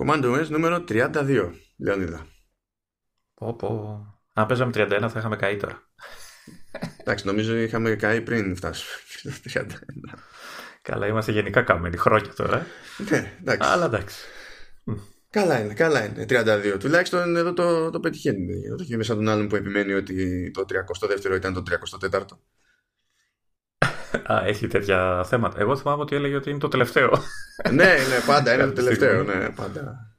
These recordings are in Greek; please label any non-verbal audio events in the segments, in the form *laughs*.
Command OS νούμερο 32, Λεωνίδα. Πω, πω. Αν παίζαμε 31 θα είχαμε καεί τώρα. Εντάξει, νομίζω είχαμε καεί πριν φτάσουμε στο 31. Καλά, είμαστε γενικά κάμενοι χρόνια τώρα. Ναι, εντάξει. Αλλά εντάξει. Καλά είναι, καλά είναι. 32. Τουλάχιστον εδώ το, το πετυχαίνει. Το έχει σαν τον άλλον που επιμένει ότι το 32ο ήταν το 34ο. Α, έχει τέτοια θέματα. Εγώ θυμάμαι ότι έλεγε ότι είναι το τελευταίο. ναι, ναι, πάντα είναι το τελευταίο. Ναι, πάντα.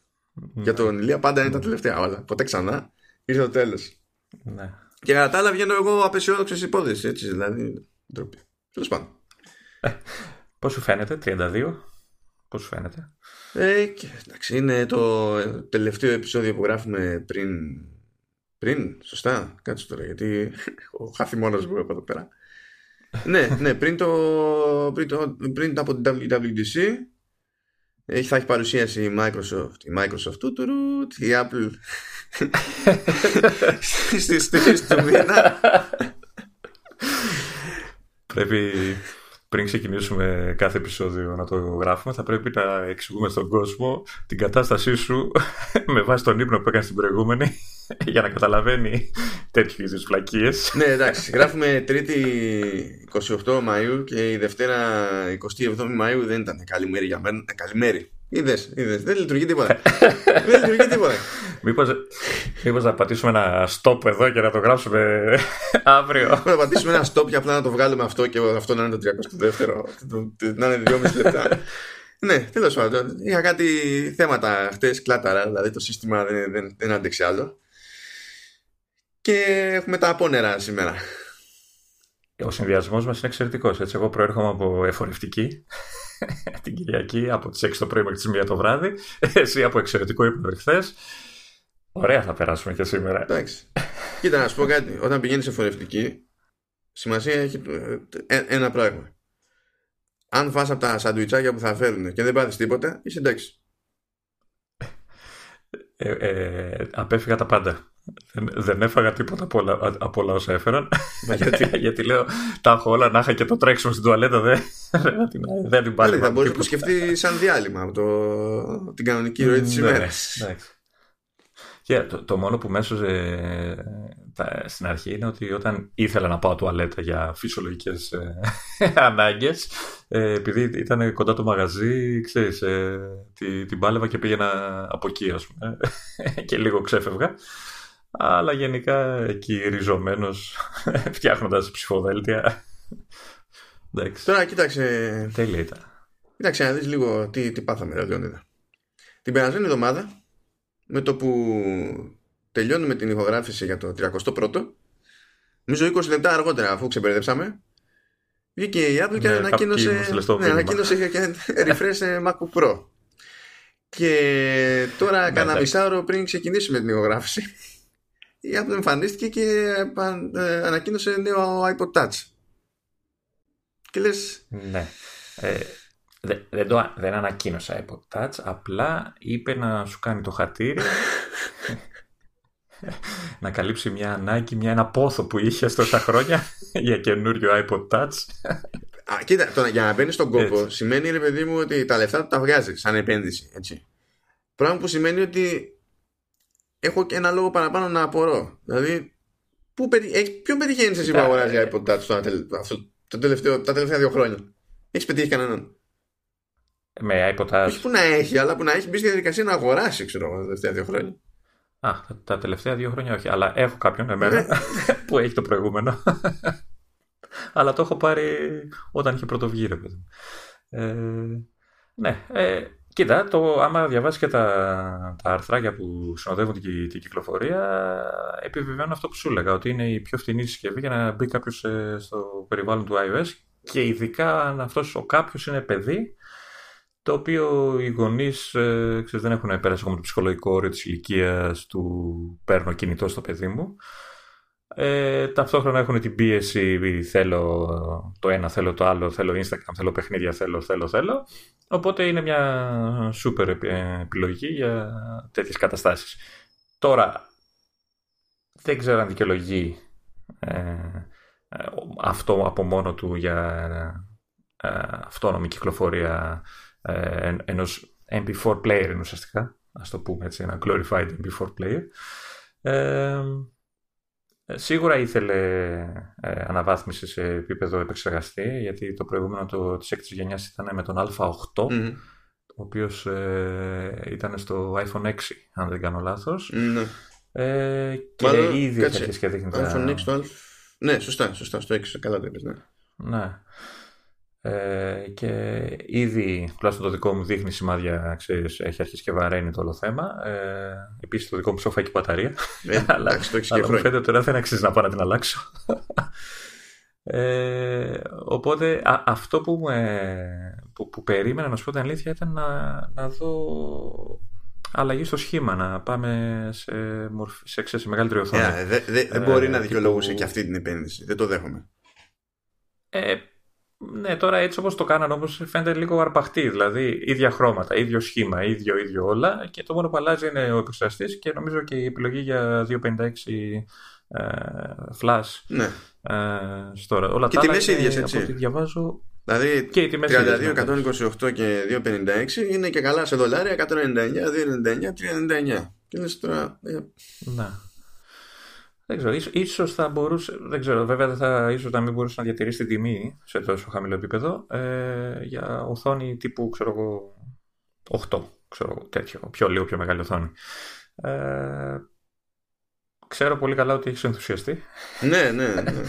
Για τον Ηλία πάντα είναι τα τελευταία όλα. Ποτέ ξανά ήρθε το τέλος. Ναι. Και κατά τα άλλα βγαίνω εγώ απεσιόδοξο υπόθεση. Έτσι, δηλαδή. Ντροπή. Τέλος πάντων. Ε, Πώς σου φαίνεται, 32. Πώς σου φαίνεται; Ε, και, εντάξει, είναι το τελευταίο επεισόδιο που γράφουμε πριν. Πριν, σωστά, κάτσε τώρα, γιατί *laughs* ο χάθη μόνος μου εδώ πέρα. Ναι, ναι, πριν, το, πριν, το, πριν από την WWDC έχει, θα έχει παρουσίαση η Microsoft, η Microsoft του, η Apple στις 3 του μήνα. Πρέπει πριν ξεκινήσουμε κάθε επεισόδιο να το γράφουμε, θα πρέπει να εξηγούμε στον κόσμο την κατάστασή σου *laughs* με βάση τον ύπνο που έκανες στην προηγούμενη *laughs* για να καταλαβαίνει τέτοιου είδους φλακίε. ναι, εντάξει. Γράφουμε Τρίτη 28 Μαου και η Δευτέρα 27 Μαου δεν ήταν καλή μέρη για μένα. Καλημέρι. Είδες, είδες. Δεν λειτουργεί τίποτα. *laughs* δεν λειτουργεί τίποτα. Μήπως, μήπως να πατήσουμε ένα stop εδώ και να το γράψουμε αύριο; να πατήσουμε ένα stop και απλά να το βγάλουμε αυτό και αυτό να είναι το 32ο. να είναι 2,5 λεπτά. ναι, τέλος πάντων. Είχα κάτι θέματα χτες, κλάταρα. Δηλαδή το σύστημα δεν, δεν, δεν άντεξε άλλο. Και έχουμε τα απόνερα σήμερα. Ο συνδυασμός μας είναι εξαιρετικός. Εγώ προέρχομαι από εφορευτική *laughs* την Κυριακή από τις 6 το πρωί μέχρι τις 1 το βράδυ. Εσύ από εξαιρετικό ύπνο χθε. Ωραία θα περάσουμε και σήμερα. Εντάξει. Κοίτα να σου πω κάτι. Όταν πηγαίνεις σε φορευτική, σημασία έχει ε, ένα πράγμα. Αν φας από τα σαντουιτσάκια που θα φέρουν και δεν πάθεις τίποτα, είσαι εντάξει. Ε, ε, απέφυγα τα πάντα. Δεν, δεν έφαγα τίποτα από όλα, από όλα όσα έφεραν. *laughs* γιατί, γιατί λέω τα έχω όλα να είχα και το τρέξιμο στην τουαλέτα. Δεν, *laughs* δεν την πάλι. Θα μπορούσε να το σκεφτεί σαν διάλειμμα από το, την κανονική ροή της ναι, ημέρας. Και το, το μόνο που μέσω στην αρχή είναι ότι όταν ήθελα να πάω τουαλέτα για φυσιολογικές ε, *laughs* ανάγκες ε, επειδή ήταν κοντά το μαγαζί ξέρεις, ε, την, την πάλευα και πήγαινα από εκεί ας πούμε και λίγο ξέφευγα αλλά γενικά εκεί ριζωμένος *laughs* φτιάχνοντας ψηφοδέλτια Εντάξει. Τώρα κοίταξε. Τέλεια ήταν. Κοίταξε να δεις λίγο τι, τι πάθαμε, ρε Λεωνίδα. Την περασμένη εβδομάδα, με το που τελειώνουμε την ηχογράφηση για το 31ο, νομίζω 20 λεπτά αργότερα, αφού ξεμπερδέψαμε, βγήκε η Apple και ναι, ανακοίνωσε, ναι, ανακοίνωσε και refresh MacBook Pro. Και τώρα, ναι, κανένα μισάωρο πριν ξεκινήσουμε την ηχογράφηση, η Apple εμφανίστηκε και ε, ανακοίνωσε νέο iPod Touch. Και λες... Ναι. Ε, δεν, το, δεν ανακοίνωσα iPod Touch, απλά είπε να σου κάνει το χατήρι *laughs* να καλύψει μια ανάγκη, μια, ένα πόθο που είχε τόσα χρόνια για καινούριο iPod Touch. Α, κοίτα, τώρα, για να μπαίνεις στον κόπο σημαίνει ρε παιδί μου ότι τα λεφτά τα βγάζεις σαν επένδυση. Έτσι. Πράγμα που σημαίνει ότι έχω και ένα λόγο παραπάνω να απορώ. Δηλαδή, πού, ποιον πετυχαίνεις εσύ που αγοράζει iPod Touch αυτό, το τελευταίο, τα τελευταία δύο χρόνια; Έχεις πετύχει κανέναν; Με iPod Όχι που να έχει, αλλά που να έχεις μπει στη διαδικασία να αγοράσει, ξέρω εγώ, τα τελευταία δύο χρόνια. Α, τα τελευταία δύο χρόνια όχι. Αλλά έχω κάποιον εμένα ναι. *laughs* που έχει το προηγούμενο. *laughs* αλλά το έχω πάρει όταν είχε πρωτοβγεί, ρε παιδί. Ε, ναι, ε, κοίτα, το, άμα διαβάσεις και τα, τα αρθράκια που συνοδεύουν την, την κυκλοφορία, επιβεβαιώνω αυτό που σου έλεγα, ότι είναι η πιο φθηνή συσκευή για να μπει κάποιος ε, στο περιβάλλον του iOS και ειδικά αν αυτός ο κάποιος είναι παιδί, το οποίο οι γονείς ε, δεν έχουν πέρασει ακόμα το ψυχολογικό όριο της ηλικίας του παίρνω κινητό στο παιδί μου. Ε, ταυτόχρονα έχουν την πίεση θέλω το ένα, θέλω το άλλο, θέλω Instagram, θέλω παιχνίδια, θέλω, θέλω, θέλω. Οπότε είναι μια σούπερ επιλογή για τέτοιες καταστάσεις. Τώρα, δεν ξέρω αν δικαιολογεί ε, αυτό από μόνο του για ε, αυτόνομη κυκλοφορία ε, ενός MP4 player ουσιαστικά ας το πούμε έτσι, ένα glorified MP4 player. Ε, σίγουρα ήθελε ε, αναβάθμιση σε επίπεδο επεξεργαστή, γιατί το προηγούμενο το, της έκτης γενιάς ήταν με τον Α8, ο οποίος ε, ήταν στο iPhone 6, αν δεν κάνω λάθος. Ναι. Ε, και Μάλλον, ήδη κάτσε, έχει και δείχνει τα... iPhone 6 το Ναι, σωστά, σωστά, στο 6, καλά το είπες, ναι. Ναι. Ε, και ήδη, τουλάχιστον το δικό μου δείχνει σημάδια, ξέρεις, έχει αρχίσει και βαραίνει το όλο θέμα. Ε, επίσης το δικό μου σοφά έχει μπαταρία. Ε, αλλά εντάξει, το *laughs* αλλά μου φαίνεται τώρα δεν αξίζει να πάω να την αλλάξω. *laughs* Ε, οπότε αυτό που, με, που, που, περίμενα να σου πω την αλήθεια ήταν να, να δω αλλαγή στο σχήμα, να πάμε σε, μορφ, σε, σε, σε μεγαλύτερη οθόνη. Yeah, δεν δε, δε μπορεί ε, να δικαιολογούσε και αυτή την επένδυση. Δεν το δέχομαι. Ε, ναι, τώρα έτσι όπως το κάνανε όμως φαίνεται λίγο αρπαχτή. Δηλαδή, ίδια χρώματα, ίδιο σχήμα, ίδιο, ίδιο όλα. Και το μόνο που αλλάζει είναι ο επεξεργαστής και νομίζω και η επιλογή για 256 ε, flash. Ναι. Ε, στο, όλα και τα τιμές ίδιες, έτσι. Από ό,τι διαβάζω, Δηλαδή και 32, 128 και 256 είναι και καλά σε δολάρια 199, 299, 399. Και λες τώρα... Ε... Ναι. Δεν ξέρω, ίσως, ίσως θα μπορούσε, δεν ξέρω, βέβαια δεν θα, ίσως να μην μπορούσε να διατηρήσει την τιμή σε τόσο χαμηλό επίπεδο ε, για οθόνη τύπου, ξέρω εγώ, 8, ξέρω εγώ, τέτοιο, πιο λίγο πιο μεγάλη οθόνη. Ε, ξέρω πολύ καλά ότι έχεις ενθουσιαστεί. ναι, ναι, ναι. *laughs*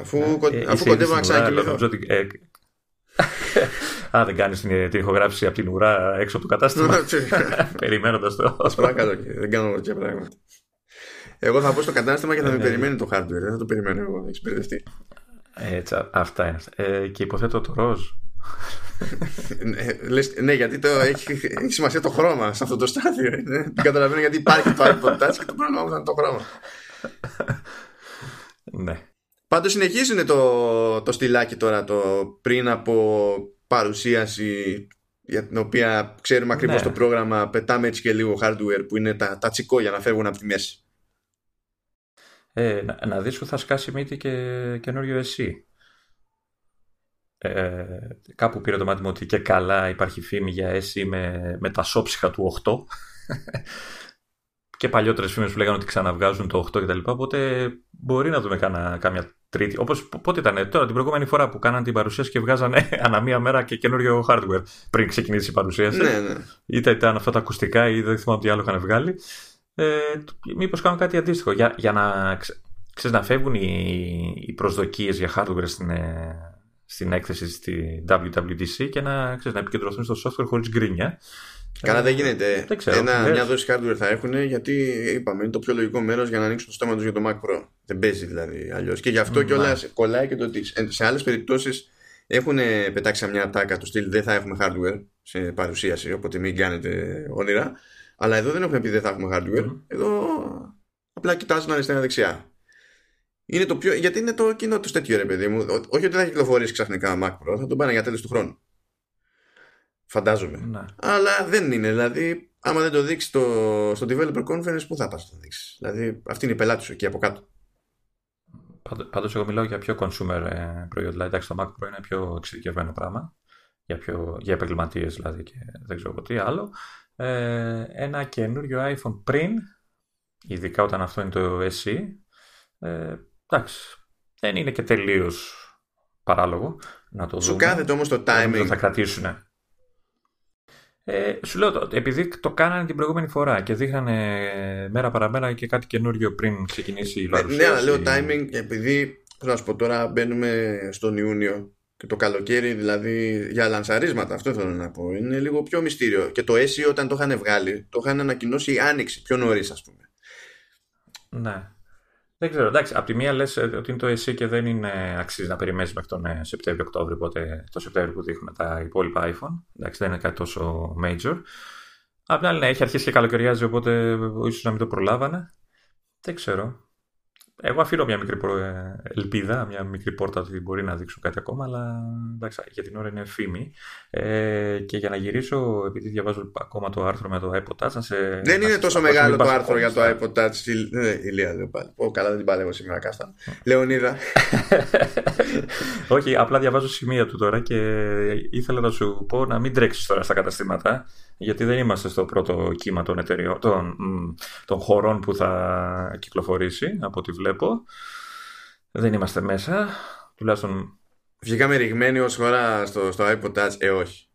Αφού, ε, αφού κοντεύω να ξανακοιμηθώ. Ε, *laughs* Α, δεν κάνεις την, την ηχογράφηση από την ουρά έξω από το κατάστημα. *laughs* Περιμένοντας το. Παρακαλώ, δεν κάνω τέτοια πράγματα. Εγώ θα πω στο κατάστημα και θα με ναι. περιμένει το hardware. Δεν θα το περιμένω εγώ. Έχει μπερδευτεί. Έτσι, αυτά είναι. Ε, και υποθέτω το ροζ. ναι, λες, ναι, γιατί το έχει, έχει σημασία το χρώμα σε αυτό το στάδιο. Δεν καταλαβαίνω γιατί υπάρχει το iPod Touch και το πρόβλημα μου ήταν το χρώμα. ναι. Πάντως συνεχίζουν το, το στυλάκι τώρα το πριν από παρουσίαση για την οποία ξέρουμε ακριβώς ναι. το πρόγραμμα πετάμε έτσι και λίγο hardware που είναι τα, τα τσικό για να φεύγουν από τη μέση. Ε, να, να δεις που θα σκάσει μύτη και καινούριο εσύ. Ε, κάπου πήρε το μάτι μου ότι και καλά υπάρχει φήμη για εσύ με, με τα σόψυχα του 8 *laughs* και παλιότερες φήμες που λέγανε ότι ξαναβγάζουν το 8 κτλ. Οπότε μπορεί να δούμε κάνα, κάμια τρίτη. Όπως πότε ήταν τώρα, την προηγούμενη φορά που κάναν την παρουσίαση και βγάζανε *laughs* ανά μία μέρα και καινούριο hardware πριν ξεκινήσει η παρουσίαση. Ναι, ναι. Είτε ήταν αυτά τα ακουστικά ή δεν θυμάμαι τι άλλο είχαν βγάλει. Ε, Μήπως κάνουν κάτι αντίστοιχο για, για να, ξέρεις, να φεύγουν οι, οι προσδοκίες για hardware στην, ε, στην έκθεση στη WWDC και να, ξέρεις, να επικεντρωθούν στο software χωρίς γκρίνια. Καλά δεν γίνεται. Δεν ξέρω, Ένα, μια δόση hardware θα έχουν γιατί είπαμε είναι το πιο λογικό μέρος για να ανοίξουν το στόμα τους για το Mac Pro. Δεν παίζει δηλαδή αλλιώς. Και γι' αυτό mm, κιόλας κολλάει και το ότι σε άλλες περιπτώσεις έχουν πετάξει μια τάκα του στυλ δεν θα έχουμε hardware σε παρουσίαση, οπότε μην κάνετε όνειρα. Αλλά εδώ δεν έχουμε πει δεν θα έχουμε hardware. Mm. Εδώ απλά κοιτάζουν αριστερά-δεξιά. Είναι το πιο... Γιατί είναι το κοινό τους τέτοιο ρε παιδί μου. Όχι ότι θα κυκλοφορήσει ξαφνικά Mac Pro, θα τον πάνε για τέλος του χρόνου. Φαντάζομαι. Ναι. Αλλά δεν είναι. Δηλαδή, άμα δεν το δείξει στο, στο developer conference, πού θα πας το δείξεις; Δηλαδή, αυτή είναι η πελάτη σου εκεί από κάτω. Πάντως, εγώ μιλάω για πιο consumer ε, προϊόντα. Δηλαδή, εντάξει, το Mac Pro είναι πιο εξειδικευμένο πράγμα. Για, πιο, για επαγγελματίες δηλαδή και δεν ξέρω τι άλλο. Ε, ένα καινούριο iPhone πριν, ειδικά όταν αυτό είναι το SE, ε, εντάξει, δεν είναι και τελείως παράλογο να το Σου κάθεται όμως το timing. Θα κρατήσουν. Ε, σου λέω, επειδή το κάνανε την προηγούμενη φορά και δείχνανε μέρα παραμέρα και κάτι καινούριο πριν ξεκινήσει η παρουσίαση. Ναι, αλλά λέω timing επειδή, να σου πω τώρα, μπαίνουμε στον Ιούνιο και το καλοκαίρι, δηλαδή για λανσαρίσματα, αυτό θέλω να πω. Είναι λίγο πιο μυστήριο. Και το SE όταν το είχαν βγάλει, το είχαν ανακοινώσει άνοιξη, πιο νωρίς, ας πούμε. Ναι. Δεν ξέρω. Εντάξει, από τη μία λες ε, ότι είναι το SE και δεν είναι αξίζει να περιμένεις μέχρι τον ε, Σεπτέμβριο-Οκτώβριο, οπότε το Σεπτέμβριο που δείχνουν τα υπόλοιπα iPhone. Εντάξει, δεν είναι κάτι τόσο major. Απ' την άλλη, ναι, έχει αρχίσει και καλοκαιριάζει, οπότε ίσως να μην το προλάβανε. Δεν ξέρω. Εγώ αφήνω μια μικρή ε, ελπίδα, μια μικρή πόρτα ότι μπορεί να δείξω κάτι ακόμα, αλλά εντάξει, για την ώρα είναι φήμη. Ε, και για να γυρίσω, επειδή διαβάζω ακόμα το άρθρο με το iPod Touch, σε, Δεν είναι τόσο μεγάλο το άρθρο για το iPod Touch. Ναι, ηλία, δεν πάλι. Ω, καλά, δεν την παλεύω σήμερα, Κάστα. Λεωνίδα. *laughs* *laughs* Όχι, απλά διαβάζω σημεία του τώρα και ήθελα να σου πω να μην τρέξεις τώρα στα καταστήματα, γιατί δεν είμαστε στο πρώτο κύμα των, εταιριών, των, των χωρών που θα κυκλοφορήσει, από ό,τι βλέπω. Δεν είμαστε μέσα. Τουλάχιστον. Βγήκαμε ρηγμένοι ως χώρα στο, στο iPod Touch, ε, όχι.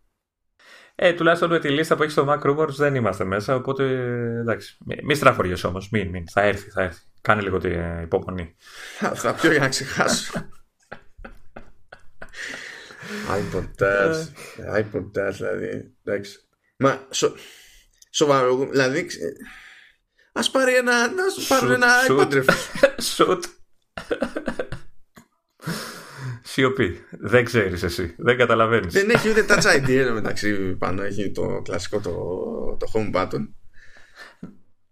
Ε, τουλάχιστον με τη λίστα που έχεις στο Mac Rumors δεν είμαστε μέσα. Οπότε εντάξει. Μην στραφωριέσαι όμως. Μην, μην. Θα έρθει, θα έρθει. Κάνε λίγο την ε, υπομονή. Θα πιω για να ξεχάσω. *laughs* iPod Touch. iPod Touch, δηλαδή. Εντάξει. Μα σο... σοβαρό. Δηλαδή. Α πάρει ένα. Να πάρουν ένα iPod. Σουτ. *laughs* Σιωπή. Δεν ξέρεις εσύ. Δεν καταλαβαίνεις. Δεν έχει ούτε touch ID εδώ μεταξύ πάνω. Έχει το κλασικό το, το home button.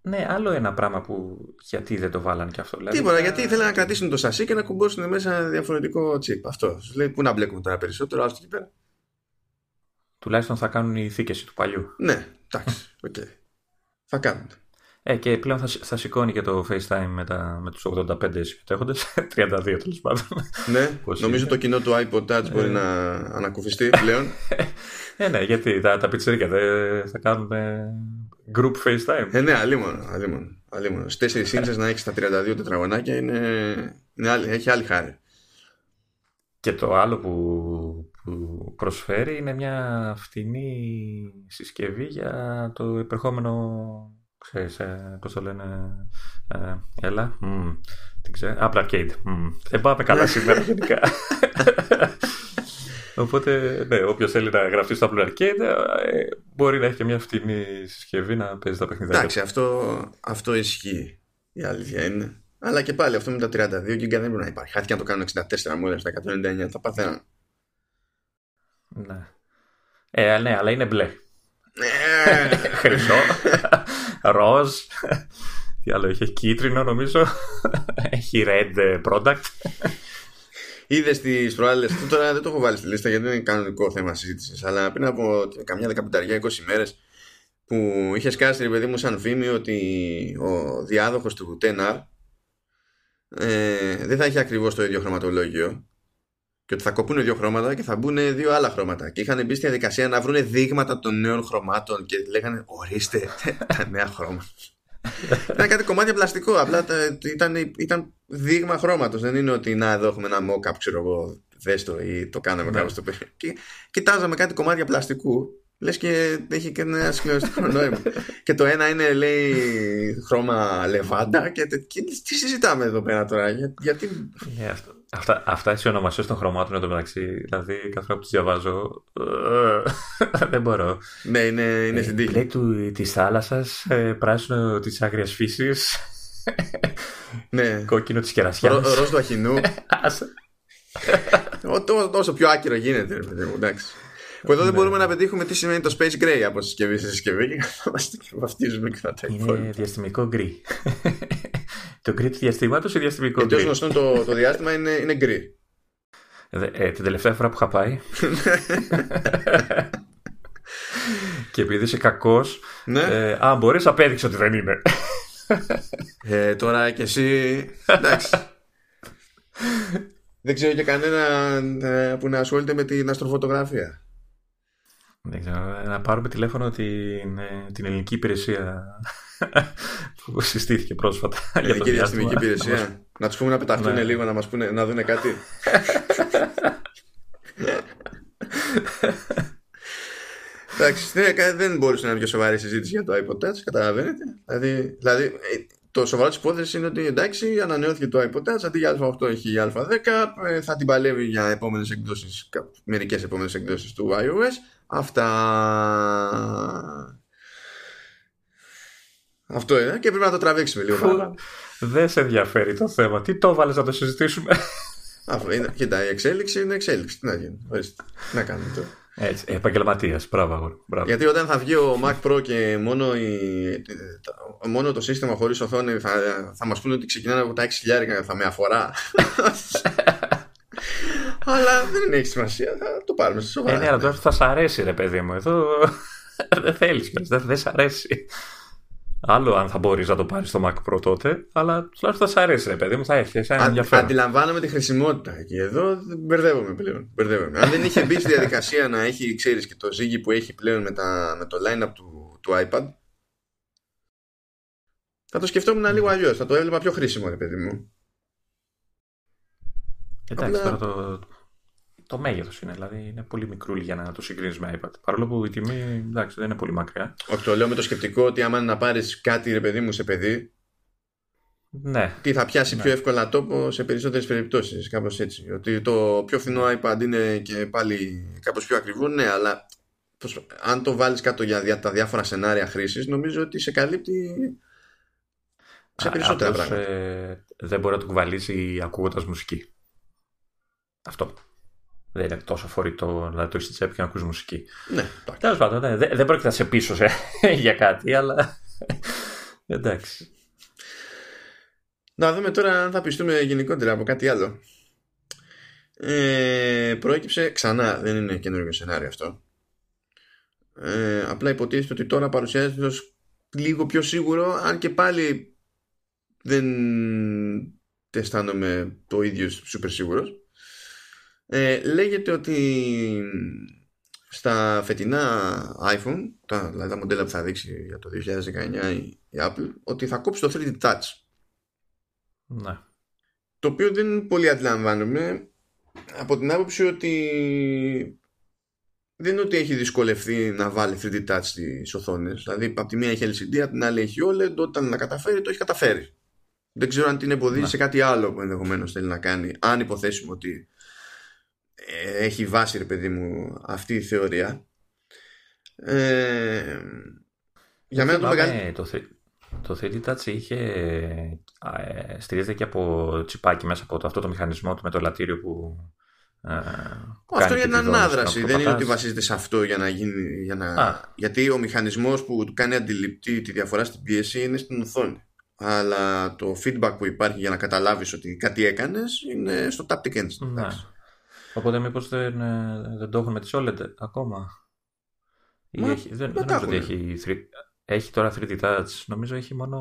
Ναι, άλλο ένα πράγμα που γιατί δεν το βάλαν και αυτό. Δηλαδή, Τίποτα, γιατί ήθελαν να κρατήσουν το σασί και να κουμπώσουν μέσα ένα διαφορετικό chip. Αυτό. λέει, πού να μπλέκουμε τώρα περισσότερο, άστο εκεί πέρα. Τουλάχιστον θα κάνουν οι θήκες του παλιού. Ναι, εντάξει, οκ. Okay. Θα κάνουν. Ε, και πλέον θα, θα σηκώνει και το FaceTime με, τα, με τους 85 συμμετέχοντες, *laughs* 32 τέλος πάντων. Ναι, *laughs* νομίζω το κοινό του iPod Touch μπορεί ε. να ανακουφιστεί πλέον. *laughs* ε, ναι, γιατί τα, τα πιτσερίκια δεν θα κάνουν group FaceTime. Ε, ναι, αλλήμον, αλλήμον. αλλήμον. Στις 4 ίντσες να έχεις τα 32 τετραγωνάκια είναι, είναι άλλη, έχει άλλη χάρη. Και το άλλο που, που προσφέρει είναι μια φτηνή συσκευή για το επερχόμενο ξέρεις, ε, πώς το λένε, ε, έλα, mm, τι ξέρω, Apple Arcade. Mm. Δεν πάμε καλά σήμερα *laughs* γενικά. Οπότε, ναι, όποιος θέλει να γραφτεί στο Apple Arcade ε, μπορεί να έχει και μια φτηνή συσκευή να παίζει τα παιχνίδια. Εντάξει, αυτό, αυτό ισχύει. Η αλήθεια είναι. Αλλά και πάλι αυτό με τα 32 GB δεν μπορεί να υπάρχει. Χάθηκε να το κάνουν 64 μου στα 199, θα παθαίναν. Ναι. Ε, ναι, αλλά είναι μπλε. Ε. *laughs* Χρυσό ροζ. Τι άλλο έχει, κίτρινο νομίζω. Έχει red product. Είδες τις προάλλες. Τώρα δεν το έχω βάλει στη λίστα γιατί δεν είναι κανονικό θέμα συζήτησης. Αλλά πριν από καμιά δεκαπενταριά, 20 μέρες που είχε σκάσει, ρε παιδί μου, σαν φήμη ότι ο διάδοχος του TNR ε, δεν θα έχει ακριβώς το ίδιο χρωματολόγιο και ότι θα κοπούν δύο χρώματα και θα μπουν δύο άλλα χρώματα. Και είχαν μπει στη διαδικασία να βρουν δείγματα των νέων χρωμάτων και λέγανε ορίστε τα νέα χρώματα. Ήταν κάτι κομμάτια πλαστικό. Απλά ήταν, ήταν δείγμα χρώματος. Δεν είναι ότι να εδώ έχουμε ένα mock-up, ξέρω εγώ, δέστο ή το κάναμε ναι. κάπου στο παιδί. Και κοιτάζαμε κάτι κομμάτια πλαστικού. Λες και έχει και ένα συγκλονιστικό νόημα. *laughs* και το ένα είναι, λέει, χρώμα λεβάντα. Και, και τι συζητάμε εδώ πέρα τώρα. Για, γιατί. Ναι, αυτό. Αυτά, αυτά οι ονομασίε των χρωμάτων εδώ μεταξύ, δηλαδή κάθε φορά που τι διαβάζω, ε, *laughs* δεν μπορώ. Ναι, είναι, είναι ε, στην τύχη. Λέει του, της θάλασσας, ε, πράσινο της άγριας φύσης, *laughs* ναι. κόκκινο της κερασιάς. Ροζ του αχινού. *laughs* Όσο πιο άκυρο γίνεται, ρε εντάξει. Που εδώ δεν ναι. μπορούμε να πετύχουμε τι σημαίνει το Space Gray από συσκευή σε συσκευή και καθόμαστε και βαφτίζουμε και τα Είναι διαστημικό γκρι. το γκρι του διαστήματος ή διαστημικό γκρι; Γιατί όσο γνωστό το, το διάστημα είναι, είναι γκρι. Ε, ε, την τελευταία φορά που είχα πάει. *laughs* και επειδή είσαι κακός. Ναι. Ε, αν μπορείς, απέδειξες ότι δεν είναι. ε, τώρα και εσύ. Εντάξει. *laughs* δεν ξέρω και κανένα ε, που να ασχολείται με την αστροφωτογραφία. Δεν ξέρω, να πάρουμε τηλέφωνο την, ε, την ελληνική υπηρεσία που συστήθηκε πρόσφατα. Ελληνική διαστημική υπηρεσία. Να τους πούμε να πεταχτούν ναι. λίγο να μας πούνε, να δουν κάτι. Εντάξει, δεν μπορούσε να είναι πιο σοβαρή συζήτηση για το iPod Touch, καταλαβαίνετε. Δηλαδή, δηλαδή ε, το σοβαρό της υπόθεσης είναι ότι εντάξει, ανανεώθηκε το iPod Touch, αντί για Α8 έχει η Α10, ε, θα την παλεύει για επόμενες εκδόσεις, μερικές επόμενες εκδόσεις του iOS. Αυτά. Αυτό είναι και πρέπει να το τραβήξουμε λίγο Δεν σε ενδιαφέρει το θέμα. Τι το βάλες να το συζητήσουμε; Αυτό είναι. Κοίτα, η εξέλιξη είναι εξέλιξη. Τι να γίνει. να κάνουμε τώρα. Έτσι, επαγγελματίας. Μπράβο, μπράβο. Γιατί όταν θα βγει ο Mac Pro και μόνο, η, μόνο το σύστημα χωρίς οθόνη θα, θα μας πούνε ότι ξεκινάνε από τα 6.000 και θα με αφορά. *laughs* Αλλά δεν έχει σημασία, θα το πάρουμε σε σοβαρά. Ε, ναι, αλλά τώρα θα σ' αρέσει, ρε παιδί μου. Εδώ *laughs* δεν θέλεις, δεν, δεν σ' αρέσει. Άλλο αν θα μπορείς να το πάρεις στο Mac Pro τότε, αλλά τουλάχιστον θα σ' αρέσει, ρε παιδί μου, θα έχει ένα ενδιαφέρον. Αντιλαμβάνομαι τη χρησιμότητα και εδώ μπερδεύομαι πλέον. Μπερδεύομαι. αν δεν είχε μπει στη διαδικασία να έχει, ξέρεις και το ζύγι που έχει πλέον με, τα, με το line-up του, του iPad, θα το σκεφτόμουν λίγο αλλιώς. Θα το έβλεπα πιο χρήσιμο, ρε παιδί μου. Εντάξει, Απλά... τώρα το, το μέγεθος είναι. Δηλαδή είναι πολύ μικρούλι για να το συγκρίνεις με iPad. Παρόλο που η τιμή εντάξει, δεν είναι πολύ μακριά. Όχι, το λέω με το σκεπτικό ότι άμα να πάρεις κάτι ρε παιδί μου σε παιδί. Ναι. Τι θα πιάσει ναι. πιο εύκολα τόπο σε περισσότερες περιπτώσεις. Κάπως έτσι. Ότι το πιο φθηνό iPad είναι και πάλι κάπως πιο ακριβό, ναι, αλλά αν το βάλεις κάτω για τα διάφορα σενάρια χρήσης, νομίζω ότι σε καλύπτει σε περισσότερα Απλώς, πράγματα. Ε, δεν μπορεί να το κουβαλήσει ακούγοντας μουσική. Αυτό. Δεν είναι τόσο φορητό να το έχεις στη τσέπη και να ακούσει μουσική. Ναι, Τέλος πάντων, ναι, δεν, δεν πρόκειται να σε πείσω σε, *laughs* για κάτι, αλλά. εντάξει. Να δούμε τώρα αν θα πιστούμε γενικότερα από κάτι άλλο. Ε, προέκυψε ξανά, δεν είναι καινούργιο σενάριο αυτό. Ε, απλά υποτίθεται ότι τώρα παρουσιάζεται ως λίγο πιο σίγουρο, αν και πάλι δεν αισθάνομαι το ίδιο super σίγουρος. Ε, λέγεται ότι στα φετινά iPhone, τα, δηλαδή τα μοντέλα που θα δείξει για το 2019 η, η Apple, ότι θα κόψει το 3D Touch. Ναι. Το οποίο δεν πολύ αντιλαμβάνομαι από την άποψη ότι δεν είναι ότι έχει δυσκολευτεί να βάλει 3D Touch στις οθόνες. Δηλαδή από τη μία έχει LCD, από την άλλη έχει OLED, όταν να καταφέρει το έχει καταφέρει. Δεν ξέρω αν την εμποδίζει Ναι. σε κάτι άλλο που ενδεχομένως θέλει να κάνει, αν υποθέσουμε ότι ε, έχει βάση ρε παιδί μου αυτή η θεωρία. Ε, για μένα το Θυμάμαι, μεγάλο... το, θρι- το 3D Touch είχε, ε, στηρίζεται και από τσιπάκι μέσα από το, αυτό το μηχανισμό του με το ελαττήριο που, ε, που Αυτό κάνει για και την τη δόνηση ανάδραση. όταν Δεν είναι ότι πατάς. βασίζεται σε αυτό για να γίνει. Για να... Α. Γιατί ο μηχανισμός που του κάνει αντιληπτή τη διαφορά στην πίεση είναι στην οθόνη. Αλλά το feedback που υπάρχει για να καταλάβεις ότι κάτι έκανες είναι στο taptic engine. Ναι. εντάξει. Οπότε μήπως δεν, ε, δεν το έχουν με τις OLED ακόμα; Ή Μα, έχει, δεν, μα δεν τα νομίζω ότι έχουνε. έχει, θρι- έχει τώρα 3D Touch. Νομίζω έχει μόνο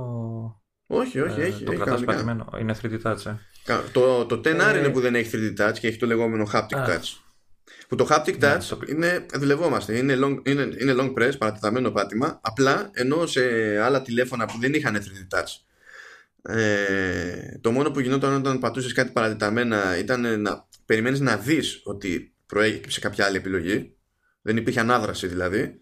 Όχι, όχι, ε, έχει. το έχει κρατάς κανονικά. πατημένο. Είναι 3D Touch, ε. Κα- Το, το 10R Ε, είναι που δεν έχει 3D touch και έχει το λεγόμενο haptic Α. touch. Που το haptic Ναι, touch το- είναι, δουλευόμαστε, είναι long, είναι, είναι long press, παρατεταμένο πάτημα, απλά ενώ σε άλλα τηλέφωνα που δεν είχαν 3D touch, ε, το μόνο που γινόταν όταν πατούσες κάτι παρατεταμένα ήταν να περιμένεις να δεις ότι προέκυψε κάποια άλλη επιλογή, δεν υπήρχε ανάδραση δηλαδή,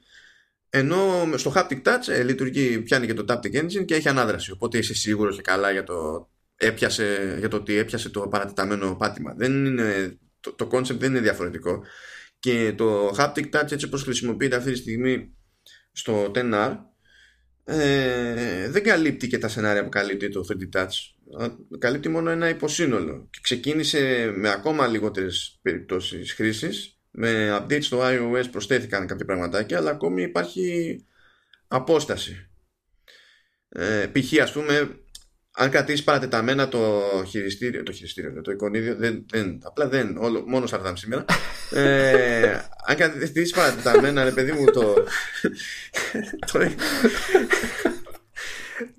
ενώ στο haptic touch ε, λειτουργεί, πιάνει και το taptic engine και έχει ανάδραση, οπότε είσαι σίγουρος και καλά για το, έπιασε, για το ότι έπιασε το παρατεταμένο πάτημα. Δεν είναι, το, το concept δεν είναι διαφορετικό. Και το haptic touch έτσι όπως χρησιμοποιείται αυτή τη στιγμή στο 10R ε, δεν καλύπτει και τα σενάρια που καλύπτει το 3D Touch. Α, Καλύπτει μόνο ένα υποσύνολο. Και ξεκίνησε με ακόμα λιγότερες περιπτώσεις χρήσης. Με updates στο iOS προσθέθηκαν κάποια πραγματάκια, αλλά ακόμη υπάρχει απόσταση. Ε, π.χ. ας πούμε αν κρατήσεις παρατεταμένα το χειριστήριο, το χειριστήριο, το εικονίδιο, δεν, δεν, απλά δεν, όλο, μόνο Σαρδάμ σήμερα. ε, αν κρατήσεις παρατεταμένα, ρε παιδί μου, το, το,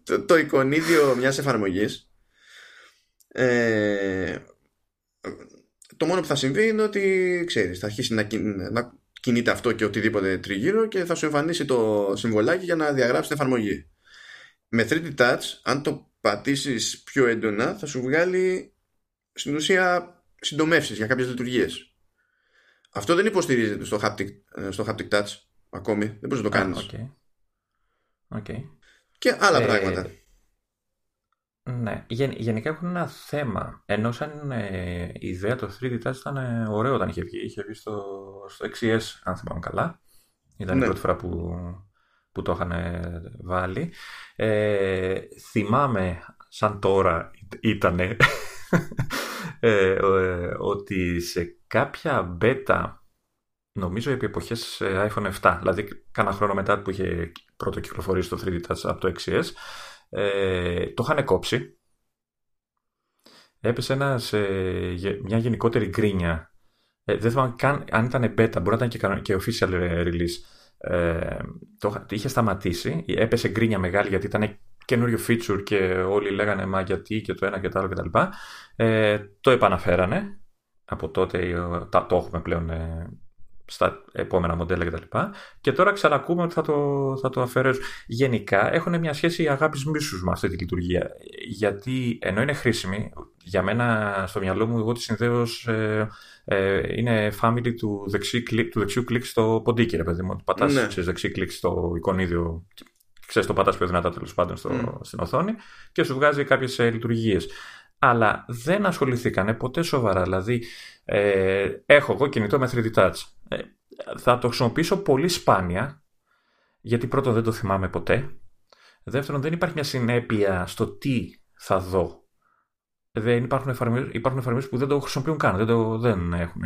το, το εικονίδιο μιας εφαρμογής, ε, το μόνο που θα συμβεί είναι ότι, ξέρεις, θα αρχίσει να, κιν- να κινείται αυτό και οτιδήποτε τριγύρω και θα σου εμφανίσει το συμβολάκι για να διαγράψει την εφαρμογή. Με 3D Touch, αν το πατήσεις πιο έντονα, θα σου βγάλει στην ουσία συντομεύσεις για κάποιες λειτουργίες. Αυτό δεν υποστηρίζεται στο haptic, ε, στο haptic touch ακόμη. Δεν μπορείς να το Α, κάνεις. οκ. Οκ. Και άλλα Ε, πράγματα. Ναι, Γεν- γενικά έχουν ένα θέμα. Ενώ σαν ε, ιδέα το 3D Touch ήταν ε, ωραίο όταν είχε βγει. Είχε βγει στο, στο 6S, αν θυμάμαι καλά. Ήταν Ναι. η πρώτη φορά που, που το είχαν βάλει. Ε, θυμάμαι, σαν τώρα ήταν *laughs* ε, ε, ότι σε κάποια beta νομίζω επί εποχές ε, iPhone 7, δηλαδή κάνα χρόνο μετά που είχε πρώτο κυκλοφορήσει το 3D Touch από το 6S, ε, το είχαν κόψει. Έπεσε ένας, ε, μια γενικότερη γκρίνια. Ε, δεν θυμάμαι καν αν ήταν beta, μπορεί να ήταν και, και official release. Ε, το, είχε σταματήσει, έπεσε γκρίνια μεγάλη γιατί ήταν καινούριο feature και όλοι λέγανε μα γιατί και το ένα και το άλλο κτλ. Ε, το επαναφέρανε. Από τότε το έχουμε πλέον ε, στα επόμενα μοντέλα κτλ. Και, και τώρα ξανακούμε ότι θα το, θα το αφαιρέσουν. Γενικά έχουν μια σχέση αγάπης μίσους με αυτή τη λειτουργία. Γιατί ενώ είναι χρήσιμη, για μένα στο μυαλό μου εγώ τη συνδέω ε, ε, είναι family του, δεξί, του δεξιού κλικ στο ποντίκι, ρε παιδί μου. Πατάς ναι. δεξί κλικ στο εικονίδιο ξέρεις το πατάς πιο δυνατά τέλος πάντων στο, στην οθόνη και σου βγάζει κάποιες ε, λειτουργίες. Αλλά δεν ασχοληθήκανε ποτέ σοβαρά. Δηλαδή, ε, έχω εγώ κινητό με 3D Touch. Ε, θα το χρησιμοποιήσω πολύ σπάνια, γιατί πρώτον δεν το θυμάμαι ποτέ. Δεύτερον, δεν υπάρχει μια συνέπεια στο τι θα δω δεν υπάρχουν εφαρμογές, υπάρχουν εφαρμογές που δεν το χρησιμοποιούν καν. Δεν, το, δεν έχουν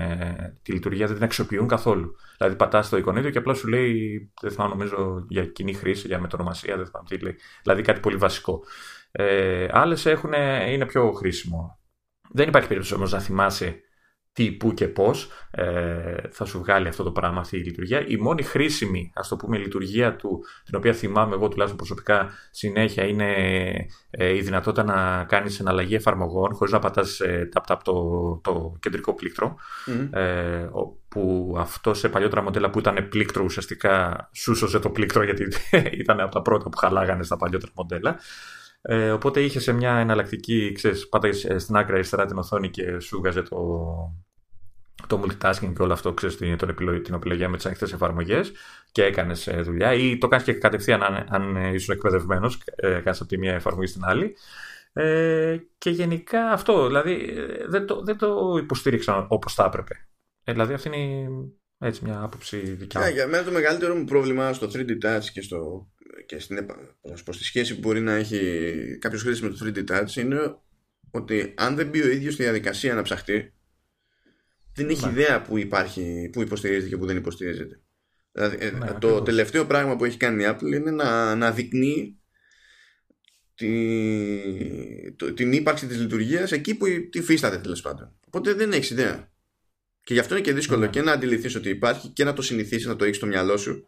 τη λειτουργία, δεν την αξιοποιούν καθόλου. Δηλαδή, πατάς το εικονίδιο και απλά σου λέει, δεν θυμάμαι νομίζω για κοινή χρήση, για μετονομασία, δεν θυμάμαι τι λέει. Δηλαδή, κάτι πολύ βασικό. Ε, Άλλες είναι πιο χρήσιμο. Δεν υπάρχει περίπτωση όμως να θυμάσαι τι, πού και πώς ε, θα σου βγάλει αυτό το πράγμα, αυτή η λειτουργία. Η μόνη χρήσιμη, ας το πούμε, λειτουργία του, την οποία θυμάμαι εγώ τουλάχιστον προσωπικά συνέχεια, είναι ε, η δυνατότητα να κάνεις εναλλαγή εφαρμογών χωρίς να πατάς ε, tap-tap το, το κεντρικό πλήκτρο. Ε, που αυτό σε παλιότερα μοντέλα που ήταν πλήκτρο ουσιαστικά σούσοζε το πλήκτρο γιατί *laughs* ήταν από τα πρώτα που χαλάγανε στα παλιότερα μοντέλα. Ε, οπότε είχε σε μια εναλλακτική, ξέρεις, πάταγες ε, στην άκρη αριστερά την οθόνη και σου βγάζε το, το multitasking και όλο αυτό, ξέρεις, την, επιλογή, την επιλογή με τις ανοιχτές εφαρμογές και έκανες ε, δουλειά ή το κάνεις και κατευθείαν αν, αν ήσουν εκπαιδευμένος, ε, κάνεις από τη μία εφαρμογή στην άλλη. Ε, και γενικά αυτό, δηλαδή ε, δεν το, δεν το υποστήριξαν όπως θα έπρεπε. Ε, δηλαδή αυτή είναι έτσι μια άποψη δικιά μου. για μένα το μεγαλύτερο μου πρόβλημα στο 3D Touch και στο και στην, στη σχέση που μπορεί να έχει κάποιος χρήστη με το 3D Touch είναι ότι αν δεν μπει ο ίδιος στη διαδικασία να ψαχτεί, δεν έχει ναι. ιδέα που υπάρχει, που υποστηρίζεται και που δεν υποστηρίζεται. Δηλαδή, ε, ναι, το τελευταίο πράγμα που έχει κάνει η Apple είναι να, να δεικνύει τη, το, την ύπαρξη της λειτουργίας εκεί που τη φύσταται τέλος πάντων. Οπότε δεν έχεις ιδέα. Και γι' αυτό είναι και δύσκολο ναι. και να αντιληφθείς ότι υπάρχει και να το συνηθίσεις να το έχεις στο μυαλό σου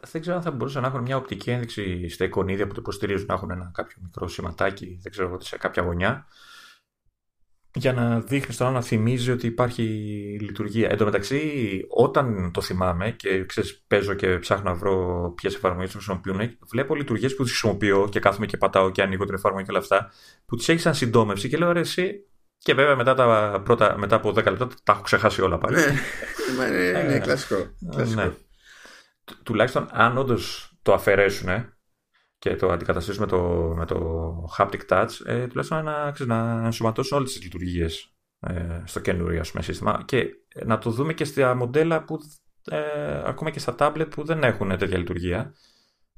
δεν ξέρω αν θα μπορούσα να έχουν μια οπτική ένδειξη στα εικονίδια που το υποστηρίζουν να έχουν ένα κάποιο μικρό σηματάκι, δεν ξέρω σε κάποια γωνιά, για να δείχνεις στον να θυμίζει ότι υπάρχει λειτουργία. Εν τω μεταξύ, όταν το θυμάμαι και ξέρεις, παίζω και ψάχνω να βρω ποιες εφαρμογές το χρησιμοποιούν, βλέπω λειτουργίες που τις χρησιμοποιώ και κάθομαι και πατάω και ανοίγω την εφαρμογή και όλα αυτά, που τις έχεις σαν συντόμευση και λέω ρε, εσύ. Και βέβαια μετά, τα πρώτα, μετά από 10 λεπτά τα έχω ξεχάσει όλα πάλι. Ναι, είναι, κλασικό. κλασικό. Ναι τουλάχιστον αν όντως το αφαιρέσουν και το αντικαταστήσουν με το, με το haptic touch, ε, τουλάχιστον να, ξέρεις, να ενσωματώσουν όλες τις λειτουργίες ε, στο καινούριο ας πούμε, σύστημα και να το δούμε και στα μοντέλα που ε, ακόμα και στα tablet που δεν έχουν τέτοια λειτουργία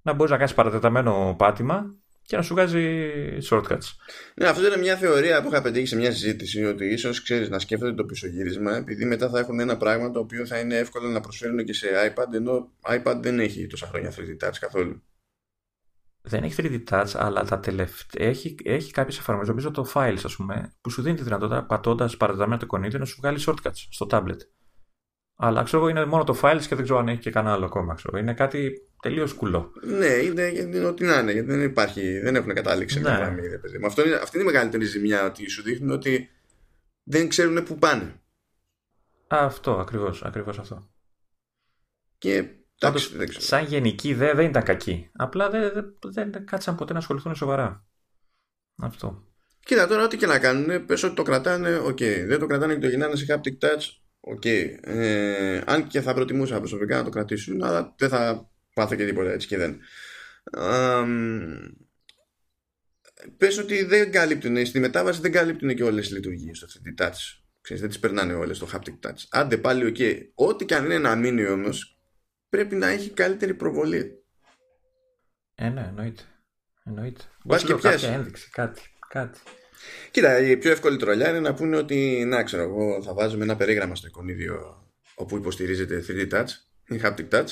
να μπορείς να κάνεις παρατεταμένο πάτημα και να σου βγάζει shortcuts. Ναι, αυτό είναι μια θεωρία που είχα πετύχει σε μια συζήτηση ότι ίσως ξέρεις να σκέφτονται το πισωγύρισμα επειδή μετά θα έχουν ένα πράγμα το οποίο θα είναι εύκολο να προσφέρουν και σε iPad ενώ iPad δεν έχει τόσα χρόνια 3D Touch καθόλου. Δεν έχει 3D Touch, αλλά τα τελευταία έχει, έχει κάποιες εφαρμογές, νομίζω το Files, ας πούμε, που σου δίνει τη δυνατότητα πατώντας παραδεδομένα το εικονίδιο να σου βγάλει shortcuts στο tablet. Αλλά ξέρω εγώ είναι μόνο το files και δεν ξέρω αν έχει και κανένα άλλο ακόμα. Ξέρω. Είναι κάτι τελείως κουλό. Ναι, είναι, είναι ό,τι να είναι. Γιατί δεν, υπάρχει, δεν έχουν καταλήξει ναι. μια γραμμή. Αυτό είναι, αυτή είναι η μεγαλύτερη ζημιά. Ότι σου δείχνουν ότι δεν ξέρουν πού πάνε. Αυτό ακριβώς ακριβώς αυτό. Και Πάντως, σαν γενική ιδέα δεν ήταν κακή. Απλά δεν, δεν, δεν κάτσαν ποτέ να ασχοληθούν σοβαρά. Αυτό. Κοίτα τώρα, ό,τι και να κάνουν, πες ότι το κρατάνε, οκ. Okay. Δεν το κρατάνε και το γυρνάνε σε haptic touch, Οκ. Okay. Ε, αν και θα προτιμούσα προσωπικά να το κρατήσουν, αλλά δεν θα πάθω και τίποτα έτσι και δεν. πες ότι δεν καλύπτουν, στη μετάβαση δεν καλύπτουν και όλες οι λειτουργίες στο 3D Touch. Ξέρεις, δεν τις περνάνε όλες στο Haptic Touch. Άντε πάλι οκ. Okay. Ό,τι και αν είναι να μείνει όμως, πρέπει να έχει καλύτερη προβολή. Ε, ναι, εννοείται. Εννοείται. Μπορεί και κάποια ένδειξη, κάτι. κάτι. Κοίτα, η πιο εύκολη τρολιά είναι να πούνε ότι να ξέρω εγώ θα βάζουμε ένα περίγραμμα στο εικονίδιο όπου υποστηρίζεται 3D Touch ή Haptic Touch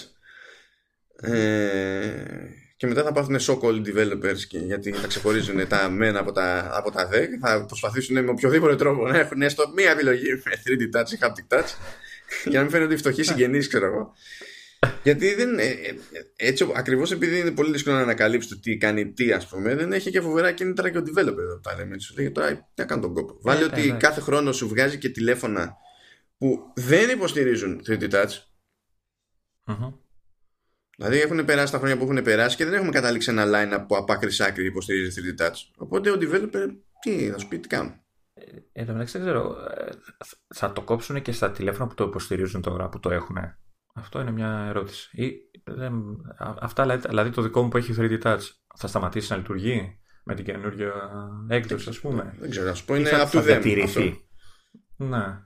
ε, και μετά θα πάθουν so-called developers και, γιατί θα ξεχωρίζουν τα μένα από τα, από τα δε θα προσπαθήσουν με οποιοδήποτε τρόπο να έχουν έστω μία επιλογή με 3D Touch ή Haptic Touch *laughs* για να μην φαίνονται φτωχοί συγγενείς ξέρω εγώ γιατί δεν, ε, ε, έτσι ακριβώς επειδή είναι πολύ δύσκολο να ανακαλύψεις το τι κάνει τι ας πούμε δεν έχει και φοβερά κίνητρα και ο developer εδώ πέρα με σου λέει τώρα τι να κάνω τον κόπο βάλει ναι, ότι ναι. κάθε χρόνο σου βγάζει και τηλέφωνα που δεν υποστηρίζουν 3D Touch Μμμ. Δηλαδή έχουν περάσει τα χρόνια που έχουν περάσει και δεν έχουμε καταλήξει ένα line που από άκρη σ' άκρη υποστηρίζει 3D Touch. Οπότε ο developer τι θα σου πει, τι κάνουν. Εν τω μεταξύ δεν ξέρω, ε, θα το κόψουν και στα τηλέφωνα που το υποστηρίζουν τώρα, που το έχουν. Αυτό είναι μια ερώτηση. Ή, δεν, α- αυτά δηλαδή, δηλαδή το δικό μου που έχει 3D Touch θα σταματήσει να λειτουργεί με την καινούργια έκδοση, ας πούμε; Δεν ξέρω, να σου πω Ή είναι θα, up to θα them. διατηρηθεί; αυτό. Ναι.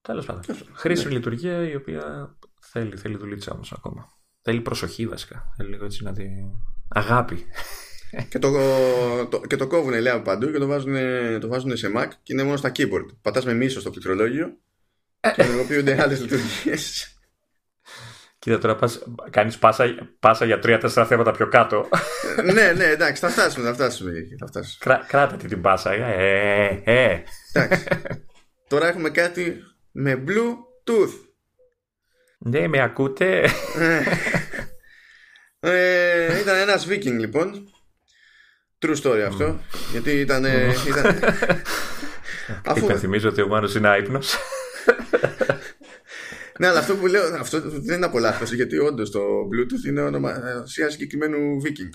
Τέλος πάντων. Τέλος πάντων, Χρήσιμη ναι. λειτουργία η οποία θέλει, θέλει δουλίτσα όμως ακόμα. Θέλει προσοχή βασικά. Θέλει λίγο έτσι να τη... Αγάπη. *laughs* Και το, το, και το κόβουν λέει από παντού και το βάζουν, το βάζουν σε Mac και είναι μόνο στα keyboard. Πατάς με μίσος στο πληκτρολόγιο και ενεργοποιούνται άλλες λειτουργίες. *laughs* Κοίτα τώρα πας, κάνεις πάσα, πάσα για τρία-τέσσερα θέματα πιο κάτω. ναι, ναι, εντάξει, θα φτάσουμε, θα φτάσουμε. εκεί, Θα φτάσουμε. Κρά, κράτα τη την πάσα. Ε, ε, ε. Εντάξει. Τώρα έχουμε κάτι με Bluetooth. Ναι, με ακούτε. Ε, ήταν ένας Viking λοιπόν True story αυτό Γιατί ήταν, ήταν *laughs* Αφού, Υπενθυμίζω ότι ο Μάνος είναι άϊπνος. *laughs* Ναι αλλά αυτό που λέω Αυτό δεν είναι απολαύσταση Γιατί όντως το Bluetooth είναι ονομασία συγκεκριμένου Viking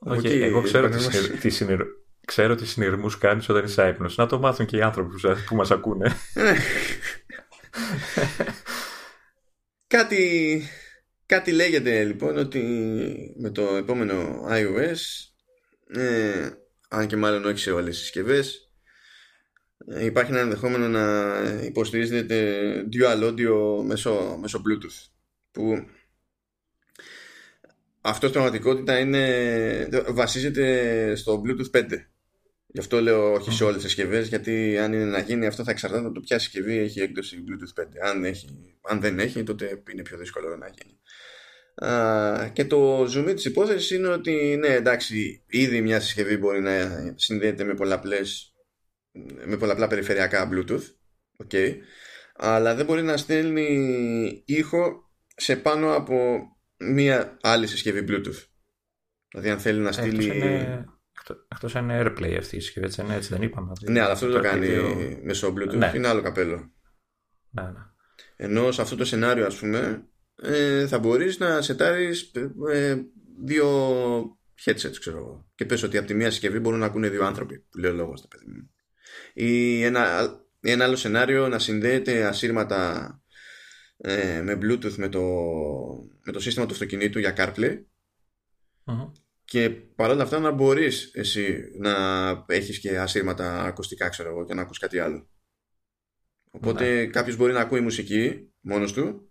Από Όχι, εκεί εγώ ξέρω τι, πανέμας. συνειρ, τι, συνειρ, ξέρω τι συνειρμούς κάνεις όταν είσαι άϊπνος. Να το μάθουν και οι άνθρωποι που, σα- που μας ακούνε. *laughs* Κάτι Κάτι λέγεται λοιπόν ότι με το επόμενο iOS ε, αν και μάλλον όχι σε όλες τις συσκευές ε, υπάρχει ένα ενδεχόμενο να υποστηρίζεται dual audio μέσω, μέσω Bluetooth που αυτό στην πραγματικότητα είναι, βασίζεται στο Bluetooth 5 γι' αυτό λέω όχι σε όλες τις συσκευές, γιατί αν είναι να γίνει αυτό θα εξαρτάται από το ποια συσκευή έχει έκδοση Bluetooth 5 αν, έχει, αν δεν έχει τότε είναι πιο δύσκολο να γίνει. Α, και το zoom της υπόθεσης είναι ότι ναι εντάξει ήδη μια συσκευή μπορεί να συνδέεται με πολλαπλές με πολλαπλά περιφερειακά Bluetooth okay, αλλά δεν μπορεί να στέλνει ήχο σε πάνω από μια άλλη συσκευή Bluetooth. Δηλαδή αν θέλει να στείλει Εκτός είναι, εκτός αν είναι AirPlay αυτή η συσκευή έτσι, έτσι δεν είπαμε ναι αλλά αυτό δεν το κάνει δύο... μέσω Bluetooth ναι. είναι άλλο καπέλο ναι, ναι. ενώ σε αυτό το σενάριο ας πούμε ε, θα μπορείς να σετάρεις ε, δύο headsets ξέρω εγώ και πες ότι από τη μία συσκευή μπορούν να ακούνε δύο άνθρωποι που λέει ο λόγος το παιδί μου ή ένα, ένα άλλο σενάριο να συνδέεται ασύρματα ε, με bluetooth με το, με το σύστημα του αυτοκινήτου για CarPlay Mm-hmm. Και παρόλα αυτά να μπορείς εσύ να έχεις και ασύρματα ακουστικά ξέρω εγώ και να ακούς κάτι άλλο οπότε ναι. κάποιος μπορεί να ακούει μουσική μόνος του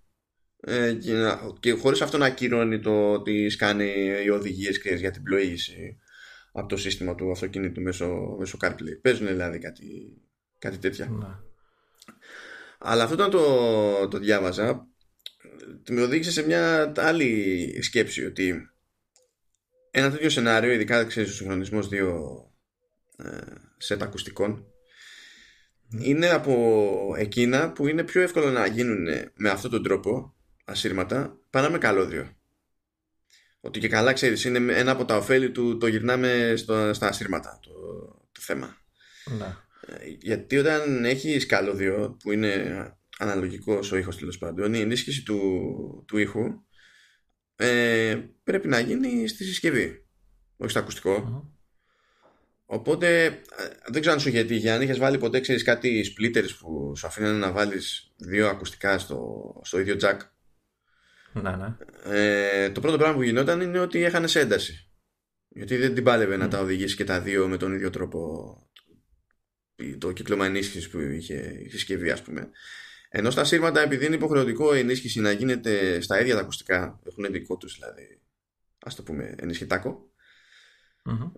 ε, και, να, και χωρίς αυτό να ακυρώνει το ότι σκάνει οι οδηγίες ξέρεις, για την πλοήγηση από το σύστημα του αυτοκίνητου μέσω, μέσω CarPlay. Παίζουν δηλαδή κάτι, κάτι τέτοια. Ναι. Αλλά αυτό όταν το, το διάβαζα με οδήγησε σε μια άλλη σκέψη ότι ένα τέτοιο σενάριο, ειδικά ξέρεις ο συγχρονισμός δύο ε, σετ ακουστικών είναι από εκείνα που είναι πιο εύκολο να γίνουν με αυτόν τον τρόπο ασύρματα παρά με καλώδιο. Ότι και καλά ξέρεις είναι ένα από τα ωφέλη του το γυρνάμε στο, στα ασύρματα το, το θέμα. Ναι. Γιατί όταν έχεις καλώδιο που είναι αναλογικός ο ήχος τέλος πάντων η ενίσχυση του, του ήχου ε, πρέπει να γίνει στη συσκευή όχι στο ακουστικό mm-hmm. Οπότε δεν ξέρω αν σου γιατί για αν είχες βάλει ποτέ ξέρεις κάτι splitters που σου αφήνουν να βάλεις δύο ακουστικά στο, στο ίδιο jack ναι, ναι. Ε, το πρώτο πράγμα που γινόταν είναι ότι έχανε ένταση γιατί δεν την πάλευε mm. να τα οδηγήσει και τα δύο με τον ίδιο τρόπο το κύκλωμα ενίσχυσης που είχε η συσκευή ας πούμε ενώ στα σύρματα επειδή είναι υποχρεωτικό η ενίσχυση να γίνεται στα ίδια τα ακουστικά έχουν δικό τους δηλαδή ας το πούμε ενισχυτάκο mm-hmm.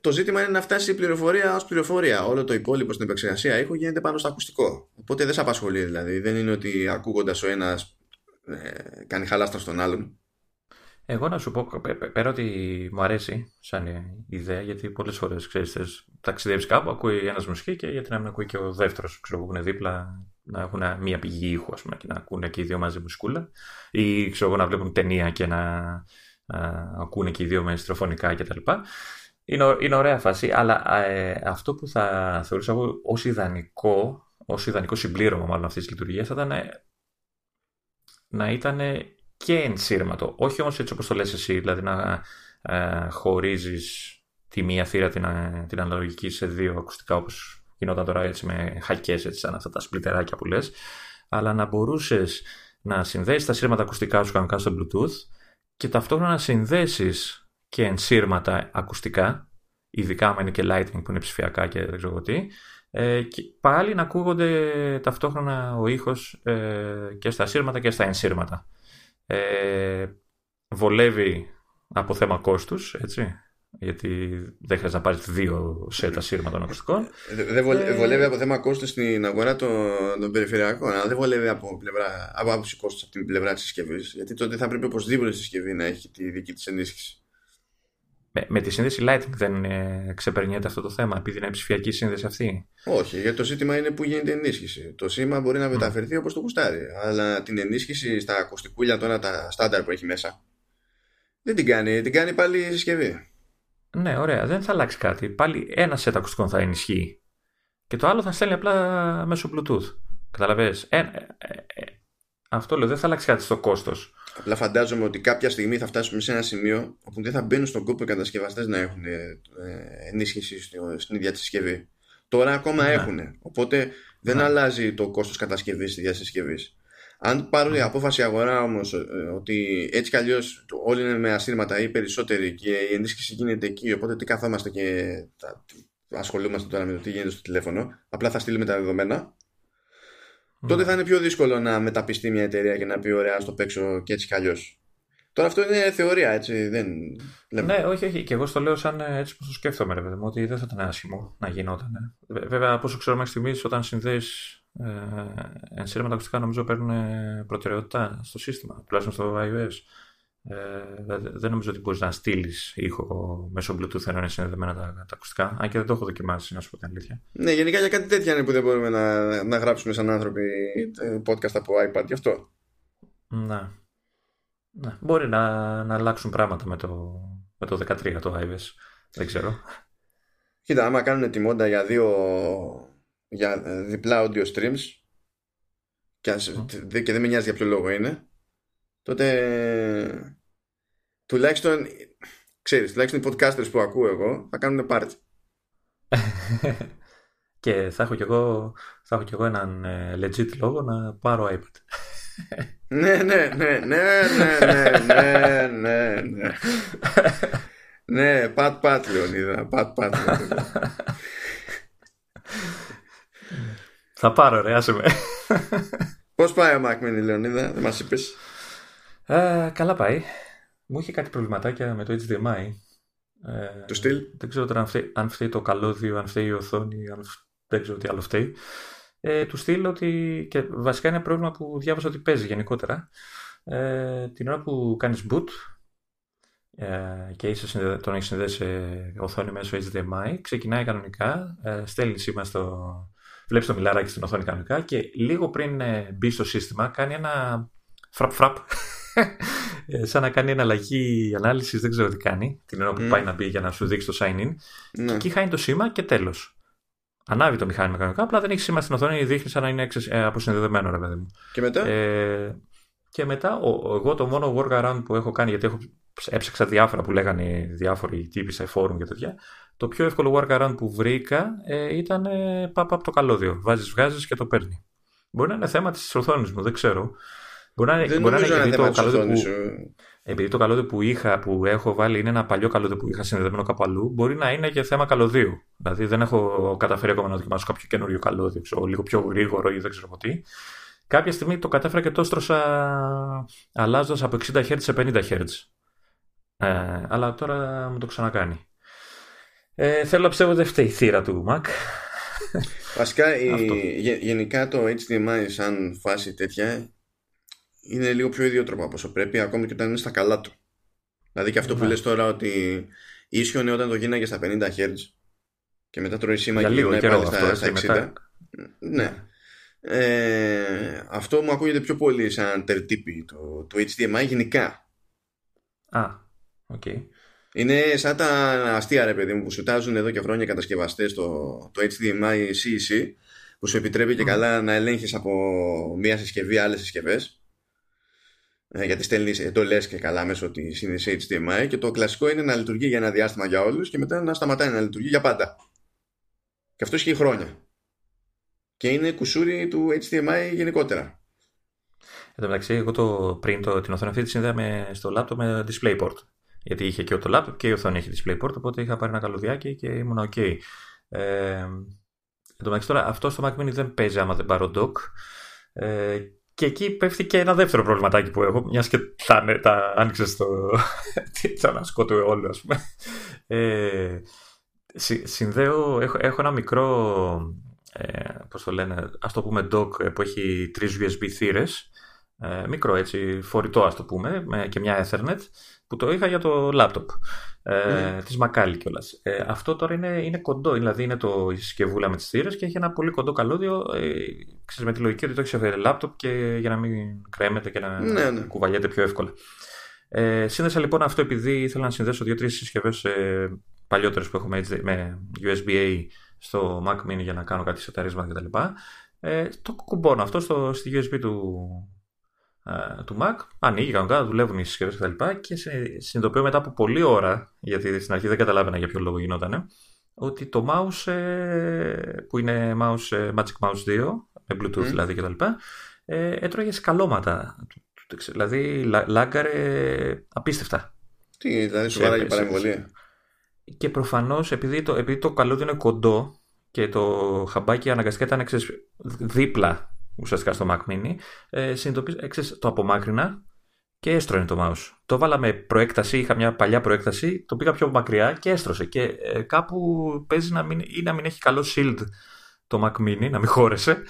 το ζήτημα είναι να φτάσει η πληροφορία ως πληροφορία. Όλο το υπόλοιπο στην επεξεργασία ήχου γίνεται πάνω στο ακουστικό. Οπότε δεν σε απασχολεί δηλαδή. Δεν είναι ότι ακούγοντας ο ένας ε, κάνει χαλάστρα στον άλλον. Εγώ να σου πω, πέρα ότι μου αρέσει σαν ιδέα, γιατί πολλές φορές ξέρεις, ταξιδεύει κάπου, ακούει ένας μουσική και γιατί να μην ακούει και ο δεύτερος, ξέρω που είναι δίπλα, να έχουν μια πηγή ήχου, ας πούμε, και να ακούνε και οι δύο μαζί μουσικούλα. Ή ξέρω να βλέπουν ταινία και να, να ακούνε και οι δύο με στροφωνικά κτλ. Είναι, είναι ωραία φάση, αλλά ε, αυτό που θα θεωρούσα εγώ ως ιδανικό, ως ιδανικό συμπλήρωμα μάλλον αυτής της λειτουργίας θα ήταν να ήταν και ενσύρματο. Όχι όμως έτσι όπως το λες εσύ, δηλαδή να ε, χωρίζεις τη μία θύρα την, ε, την αναλογική σε δύο ακουστικά όπως γινόταν τώρα έτσι με χακές έτσι σαν αυτά τα σπλιτεράκια που λες αλλά να μπορούσες να συνδέσεις τα σύρματα ακουστικά σου κανονικά στο Bluetooth και ταυτόχρονα να συνδέσεις και ενσύρματα ακουστικά ειδικά αν είναι και lighting που είναι ψηφιακά και δεν ξέρω τι ε, και πάλι να ακούγονται ταυτόχρονα ο ήχος ε, και στα σύρματα και στα ενσύρματα. Ε, βολεύει από θέμα κόστους, έτσι, γιατί δεν χρειάζεται να πάρεις δύο σέτα σύρμα των ακουστικών. Δεν βολεύει από θέμα κόστου στην αγορά των, των περιφερειακών, αλλά δεν βολεύει από, πλευρά, από άποψη κόστου από την πλευρά της συσκευής. Γιατί τότε θα πρέπει οπωσδήποτε η συσκευή να έχει τη δική της ενίσχυση. Με, με τη σύνδεση Lightning δεν ε, ξεπερνιέται αυτό το θέμα, επειδή είναι ψηφιακή σύνδεση αυτή; Όχι, γιατί το ζήτημα είναι που γίνεται ενίσχυση. Το σήμα μπορεί να μεταφερθεί mm. όπως το κουστάρει. Αλλά την ενίσχυση στα ακουστικούλια τώρα, τα στάνταρ που έχει μέσα, δεν την κάνει. Την κάνει πάλι η συσκευή. Ναι, ωραία. Δεν θα αλλάξει κάτι. Πάλι ένα set ακουστικών θα ενισχύει. Και το άλλο θα στέλνει απλά μέσω Bluetooth. Καταλαβες; Ε, ε, ε, αυτό λέω. Δεν θα αλλάξει κάτι στο κόστος. Απλά φαντάζομαι ότι κάποια στιγμή θα φτάσουμε σε ένα σημείο όπου δεν θα μπαίνουν στον κόπο οι κατασκευαστές να έχουν ε, ενίσχυση στην ίδια τη συσκευή. Τώρα ακόμα ναι. έχουν. Οπότε δεν ναι. αλλάζει το κόστος κατασκευής της ίδιας συσκευής. Αν πάρουν η ναι. απόφαση αγορά όμως ε, ότι έτσι κι αλλιώς όλοι είναι με ασύρματα ή περισσότεροι και η ενίσχυση γίνεται εκεί, οπότε τι καθόμαστε και ασχολούμαστε τώρα με το τι γίνεται στο τηλέφωνο, απλά θα στείλουμε τα δεδομένα τότε θα είναι πιο δύσκολο να μεταπιστεί μια εταιρεία και να πει ωραία στο παίξω και έτσι κι αλλιώς. Τώρα αυτό είναι θεωρία, έτσι. Δεν... Ναι, όχι, όχι. Και εγώ στο λέω σαν ε, έτσι που το σκέφτομαι, ρε παιδί μου, ότι δεν θα ήταν άσχημο να γινόταν. Βέβαια, από όσο ξέρω μέχρι στιγμής, όταν συνδέεις ε, ενσύρματα ακουστικά, νομίζω παίρνουν προτεραιότητα στο σύστημα, τουλάχιστον στο iOS. Ε, δεν νομίζω ότι μπορείς να στείλεις ήχο μέσω Bluetooth ενώ είναι συνδεδεμένα τα, τα ακουστικά. Αν και δεν το έχω δοκιμάσει, να σου πω την αλήθεια. Ναι, γενικά για κάτι τέτοια είναι που δεν μπορούμε να, να γράψουμε σαν άνθρωποι ε, podcast από iPad, γι' αυτό. Ναι. ναι. Μπορεί να, να αλλάξουν πράγματα με το, με το 13 το iOS. Δεν ξέρω. Κοίτα, άμα κάνουν τη μόντα για δύο για ε, διπλά audio streams και, ας, mm. και δεν με νοιάζει για ποιο λόγο είναι τότε τουλάχιστον ξέρεις, τουλάχιστον οι podcasters που ακούω εγώ θα κάνουν πάρτι *laughs* και θα έχω κι εγώ, θα έχω κι εγώ έναν ε, legit λόγο να πάρω iPad *laughs* ναι, ναι, ναι, ναι, ναι, ναι, ναι, ναι. Ναι, πατ πατ Λεωνίδα, πατ πατ. Θα πάρω ρε, άσε με. Πώς πάει ο Mac Mini Λεωνίδα, δεν μας είπες; Ε, καλά πάει. Μου είχε κάτι προβληματάκια με το HDMI. Ε, το στυλ; Δεν ξέρω τώρα αν φταίει, αν φταίει το καλώδιο, αν φταίει η οθόνη, αν δεν ξέρω τι άλλο φταίει. Ε, του στυλ ότι και βασικά είναι ένα πρόβλημα που διάβασα ότι παίζει γενικότερα. Ε, την ώρα που κάνεις boot ε, και είσαι τον έχεις συνδέσει σε οθόνη μέσω HDMI, ξεκινάει κανονικά, ε, στέλνεις σήμα στο... Βλέπεις το μιλάράκι στην οθόνη κανονικά και λίγο πριν ε, μπει στο σύστημα κάνει ένα φραπ φραπ ε, σαν να κάνει εναλλαγή ανάλυσης, δεν ξέρω τι κάνει, την ώρα που mm. πάει να μπει για να σου δείξει το sign in. Ναι. Και εκεί χάνει το σήμα και τέλος. Ανάβει το μηχάνημα κανονικά, απλά δεν έχει σήμα στην οθόνη, δείχνει σαν να είναι ε, αποσυνδεδεμένο, ρε παιδί μου. Και μετά; Ε, και μετά, ο, εγώ το μόνο workaround που έχω κάνει, γιατί έχω έψαξα διάφορα που λέγανε διάφοροι τύποι σε φόρουμ και τέτοια. Το πιο εύκολο workaround που βρήκα ε, ήταν ε, από το καλώδιο. Βάζεις, βγάζεις και το παίρνει. Μπορεί να είναι θέμα της οθόνης μου, δεν ξέρω. Μπορεί να, δεν μπορεί να είναι επειδή το, καλώδιο που, επειδή το καλώδιο που είχα, που έχω βάλει είναι ένα παλιό καλώδιο που είχα συνδεδεμένο κάπου αλλού, μπορεί να είναι και θέμα καλωδίου. Δηλαδή δεν έχω καταφέρει ακόμα να δοκιμάσω κάποιο καινούριο καλώδιο, ξέρω, λίγο πιο γρήγορο ή δεν ξέρω τι. Κάποια στιγμή το κατέφερα και το έστρωσα αλλάζοντας από 60 Hz σε 50 Hz. Ε, αλλά τώρα μου το ξανακάνει. Ε, θέλω να πιστεύω ότι δεν φταίει η θύρα του Mac. Βασικά, η, γενικά το HDMI σαν φάση τέτοια είναι λίγο πιο ιδιότροπο από όσο πρέπει, ακόμη και όταν είναι στα καλά του. Δηλαδή και αυτό ναι. που λες τώρα ότι ίσιονε όταν το γίναγε στα 50 Hz και μετά τρώει σήμα και γυρνάει πάλι στα, στα 60. Μετά... Ναι. Ε, αυτό μου ακούγεται πιο πολύ σαν τερτύπη το, το HDMI γενικά. Α, οκ. Okay. Είναι σαν τα αστεία ρε παιδί μου που σερβίρουν εδώ και χρόνια οι κατασκευαστές το, το HDMI CEC που σου επιτρέπει και καλά να ελέγχεις από μία συσκευή άλλες συσκευές ε, γιατί στέλνεις εντολές και καλά μέσω της σύνδεσης HDMI και το κλασικό είναι να λειτουργεί για ένα διάστημα για όλους και μετά να σταματάει να λειτουργεί για πάντα. Και αυτό ισχύει χρόνια. Και είναι κουσούρι του HDMI γενικότερα. Εν τω μεταξύ, εγώ το, πριν το, την οθόνη αυτή τη συνδέαμε στο laptop με DisplayPort. Γιατί είχε και το laptop και η οθόνη έχει DisplayPort, οπότε είχα πάρει ένα καλωδιάκι και ήμουν OK. Ε, εν τω μεταξύ, τώρα αυτό στο Mac Mini δεν παίζει άμα δεν πάρω dock. Ε, και εκεί πέφτει και ένα δεύτερο προβληματάκι που έχω, μιας και τα, τα άνοιξες στο. *laughs* να σκότω όλο, ας πούμε. Ε, συνδέω, έχω, έχω ένα μικρό. Ε, πώς το λένε, ας το πούμε dock ε, που έχει τρεις USB θύρες ε, μικρό έτσι, φορητό ας το πούμε με, και μια Ethernet που το είχα για το laptop ε, mm. της Macali κιόλας. Ε, αυτό τώρα είναι, είναι κοντό, δηλαδή είναι το η συσκευούλα με τις θύρες και έχει ένα πολύ κοντό καλώδιο ε, ξέρεις, με τη λογική ότι το έχεις σε laptop και για να μην κρέμεται και να ναι, ναι. κουβαλιέται πιο εύκολα. Ε, σύνδεσα λοιπόν αυτό επειδή ήθελα να συνδέσω δύο-τρεις συσκευές ε, παλιότερες που έχουμε με USB-A στο Mac Mini για να κάνω κάτι σεταρίσματα κτλ. Ε, το κουμπώνω αυτό στο, στη USB του, ε, του Mac, ανοίγει κανονικά, δουλεύουν οι συσκευές κτλ. Και, και συνειδητοποιώ μετά από πολλή ώρα, γιατί στην αρχή δεν καταλάβαινα για ποιο λόγο γινόταν, ότι το mouse ε, που είναι mouse, ε, Magic Mouse 2, με Bluetooth mm. δηλαδή κτλ. Ε, έτρωγε σκαλώματα. Δηλαδή λάγκαρε απίστευτα. Τι, δηλαδή σου βάραγε παρεμβολή. Και προφανώς επειδή το, επειδή το καλώδιο είναι κοντό και το χαμπάκι αναγκαστικά ήταν δίπλα ουσιαστικά στο Mac Mini, ε, συνειδητοποίησα, το απομάκρυνα και έστρωνε το mouse. Το βάλα με προέκταση, είχα μια παλιά προέκταση, το πήγα πιο μακριά και έστρωσε. Και ε, κάπου παίζει να μην, ή να μην έχει καλό shield το Mac Mini, να μην χώρεσε,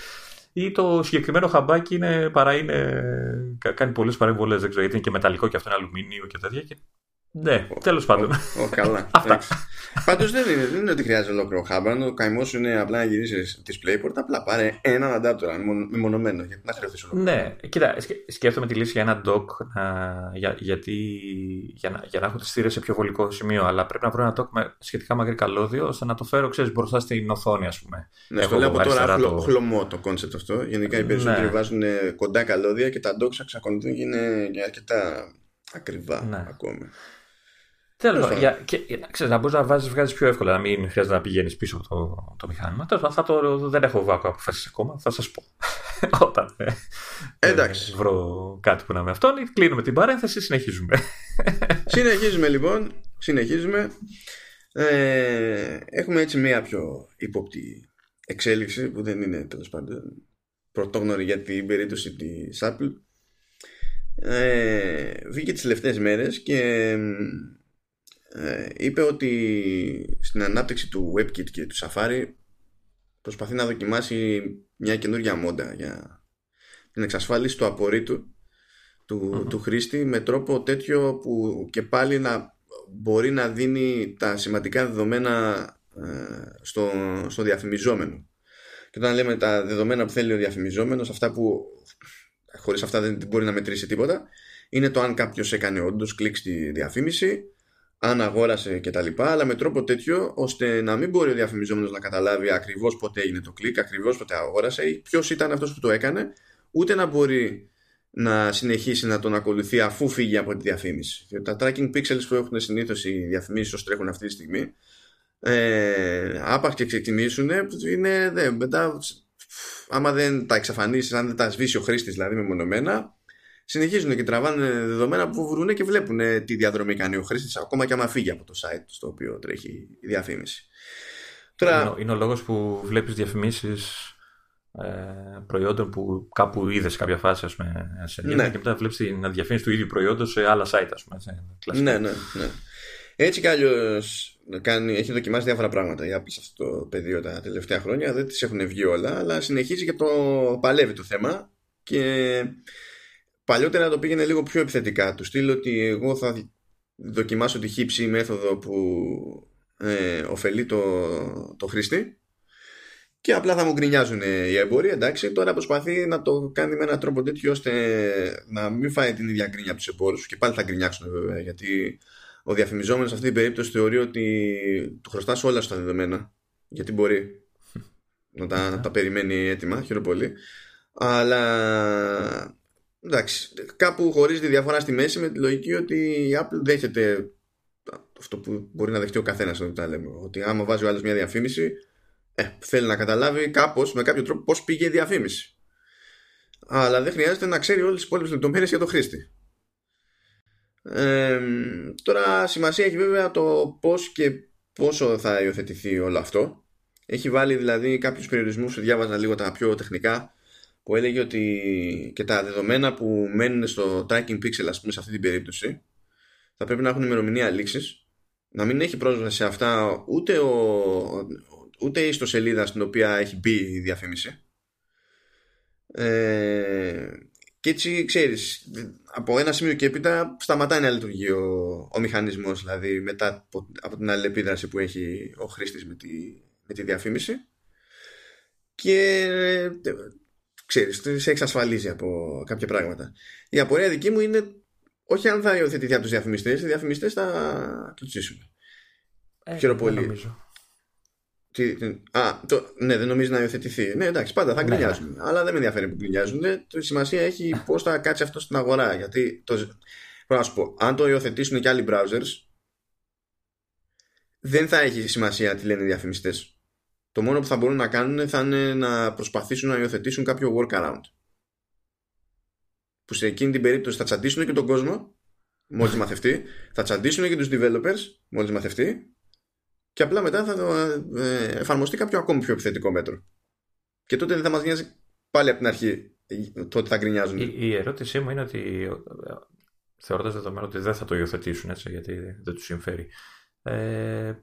ή το συγκεκριμένο χαμπάκι είναι, παρά είναι, κάνει πολλές παρεμβολές. Δεν ξέρω γιατί είναι και μεταλλικό και αυτό είναι αλουμίνιο και τέτοια. Και ναι, τέλος πάντων. Ο, καλά. *laughs* Αυτά. Πάντως δεν είναι, δεν είναι ότι χρειάζεται ολόκληρο hub, αν ο καημός σου είναι απλά να γυρίσεις DisplayPort. Απλά πάρε έναν adapter μεμονωμένο. Γιατί να χρειαστείς ολόκληρο. Ναι, κοίτα, σκέφτομαι τη λύση για ένα dock για, γιατί, για, να, για να έχω τις θύρες σε πιο βολικό σημείο. Αλλά πρέπει να βρω ένα dock με σχετικά μακρύ καλώδιο ώστε να το φέρω ξέρεις, μπροστά στην οθόνη, ας πούμε. Ναι, εγώ λέω από τώρα το... χλωμό το concept αυτό. Γενικά οι περισσότεροι ναι. βάζουν κοντά καλώδια και τα docks εξακολουθούν και είναι αρκετά ακριβά ναι. ακόμη. Τέλος πάντων. Για, και, ξέρεις, να μπορείς να βάζεις βγάζεις πιο εύκολα, να μην χρειάζεται να πηγαίνεις πίσω από το, το μηχάνημα. Τέλος πάντων, το, δεν έχω βάκο αποφάσεις ακόμα. Θα σας πω. *laughs* Όταν ε, Εντάξει. Ε, βρω κάτι που να με αυτόν, κλείνουμε την παρένθεση, συνεχίζουμε. *laughs* συνεχίζουμε λοιπόν. Συνεχίζουμε. Ε, έχουμε έτσι μία πιο ύποπτη εξέλιξη που δεν είναι τέλος πάντων πρωτόγνωρη για την περίπτωση της Apple. Ε, βγήκε τις τελευταίες μέρες και ε, είπε ότι στην ανάπτυξη του WebKit και του Safari προσπαθεί να δοκιμάσει μια καινούργια μόντα για την εξασφάλιση του απορρίτου του, του χρήστη με τρόπο τέτοιο που και πάλι να μπορεί να δίνει τα σημαντικά δεδομένα ε, στο, στο διαφημιζόμενο. Και όταν λέμε τα δεδομένα που θέλει ο διαφημιζόμενος, αυτά που χωρίς αυτά δεν μπορεί να μετρήσει τίποτα, είναι το αν κάποιος έκανε όντως κλικ στη διαφήμιση, αν αγόρασε κτλ. Αλλά με τρόπο τέτοιο ώστε να μην μπορεί ο διαφημιζόμενος να καταλάβει ακριβώς πότε έγινε το κλικ, ακριβώς πότε αγόρασε ή ποιος ήταν αυτός που το έκανε, ούτε να μπορεί να συνεχίσει να τον ακολουθεί αφού φύγει από τη διαφήμιση. τα tracking pixels που έχουν συνήθως οι διαφημίσεις όσο τρέχουν αυτή τη στιγμή, ε, άπαξ και ξεκινήσουν, είναι δε, μετά, άμα δεν τα εξαφανίσεις, αν δεν τα σβήσει ο χρήστης δηλαδή μεμονωμένα, συνεχίζουν και τραβάνε δεδομένα που βρουν και βλέπουν τι διαδρομή κάνει ο χρήστης, ακόμα και άμα φύγει από το site στο οποίο τρέχει η διαφήμιση. Τώρα... Είναι, είναι ο λόγος που βλέπεις διαφημίσεις ε, προϊόντων που κάπου είδες σε κάποια φάση, ας πούμε, σε ναι. και μετά βλέπεις την διαφήμιση του ίδιου προϊόντος σε άλλα site, ας πούμε. ναι, ναι, ναι. Έτσι κι αλλιώς κάνει, έχει δοκιμάσει διάφορα πράγματα η Apple σε αυτό το πεδίο τα τελευταία χρόνια. Δεν τις έχουν βγει όλα, αλλά συνεχίζει και το παλεύει το θέμα. Και παλιότερα το πήγαινε λίγο πιο επιθετικά. Του στείλω ότι εγώ θα δοκιμάσω τη χύψη μέθοδο που ε, ωφελεί το, το χρήστη και απλά θα μου γκρινιάζουν οι εμποροί. Εντάξει, τώρα προσπαθεί να το κάνει με έναν τρόπο τέτοιο ώστε να μην φάει την ίδια γκρίνια από τους εμπόρους και πάλι θα γκρινιάξουν βέβαια γιατί ο διαφημιζόμενος σε αυτή την περίπτωση θεωρεί ότι του χρωστάς όλα στα δεδομένα. Γιατί μπορεί να τα, να τα περιμένει έτοιμα, χαίρομαι πολύ. Αλλά εντάξει, κάπου χωρίζει τη διαφορά στη μέση με τη λογική ότι η Apple δέχεται αυτό που μπορεί να δεχτεί ο καθένας Ότι άμα βάζει ο άλλος μια διαφήμιση, ε, θέλει να καταλάβει κάπως, με κάποιο τρόπο, πώς πήγε η διαφήμιση. Αλλά δεν χρειάζεται να ξέρει όλες τις υπόλοιπες λεπτομέρειες για το χρήστη. Ε, τώρα σημασία έχει βέβαια το πώς και πόσο θα υιοθετηθεί όλο αυτό. Έχει βάλει δηλαδή κάποιους περιορισμούς, διάβαζα λίγο τα πιο τεχνικά, που έλεγε ότι και τα δεδομένα που μένουν στο tracking pixel, ας πούμε, σε αυτή την περίπτωση, θα πρέπει να έχουν ημερομηνία λήξης, να μην έχει πρόσβαση σε αυτά ούτε, ο, ούτε η ιστοσελίδα στην οποία έχει μπει η διαφήμιση. Ε, και έτσι ξέρεις από ένα σημείο και έπειτα σταματάει να λειτουργεί ο, ο μηχανισμός δηλαδή μετά από, από την αλληλεπίδραση που έχει ο χρήστης με τη, με τη διαφήμιση και ξέρεις, σε εξασφαλίζει από κάποια πράγματα. Η απορία δική μου είναι όχι αν θα υιοθετηθεί από τους διαφημιστές, οι διαφημιστές θα κλουτσίσουν. Ε, Χαίρομαι πολύ. Τι, α, το, ναι, δεν νομίζεις να υιοθετηθεί. Ναι, εντάξει, πάντα θα ναι, γκρινιάζουν. Ναι. Αλλά δεν με ενδιαφέρει που γκρινιάζουν. Το σημασία έχει πώς θα κάτσει αυτό στην αγορά. Γιατί το, να σου πω, αν το υιοθετήσουν και άλλοι browsers, δεν θα έχει σημασία τι λένε οι διαφημιστές. Το μόνο που θα μπορούν να κάνουν θα είναι να προσπαθήσουν να υιοθετήσουν κάποιο workaround. Που σε εκείνη την περίπτωση θα τσαντήσουν και τον κόσμο μόλις μαθευτεί, θα τσαντήσουν και τους developers μόλις μαθευτεί και απλά μετά θα ε, εφαρμοστεί κάποιο ακόμη πιο επιθετικό μέτρο. Και τότε δεν θα μας νοιάζει πάλι από την αρχή το ότι θα γκρινιάζουν. Η, η ερώτησή μου είναι ότι θεωρώντας δεδομένο ότι δεν θα το υιοθετήσουν έτσι, γιατί δεν τους συμφέρει. Ε,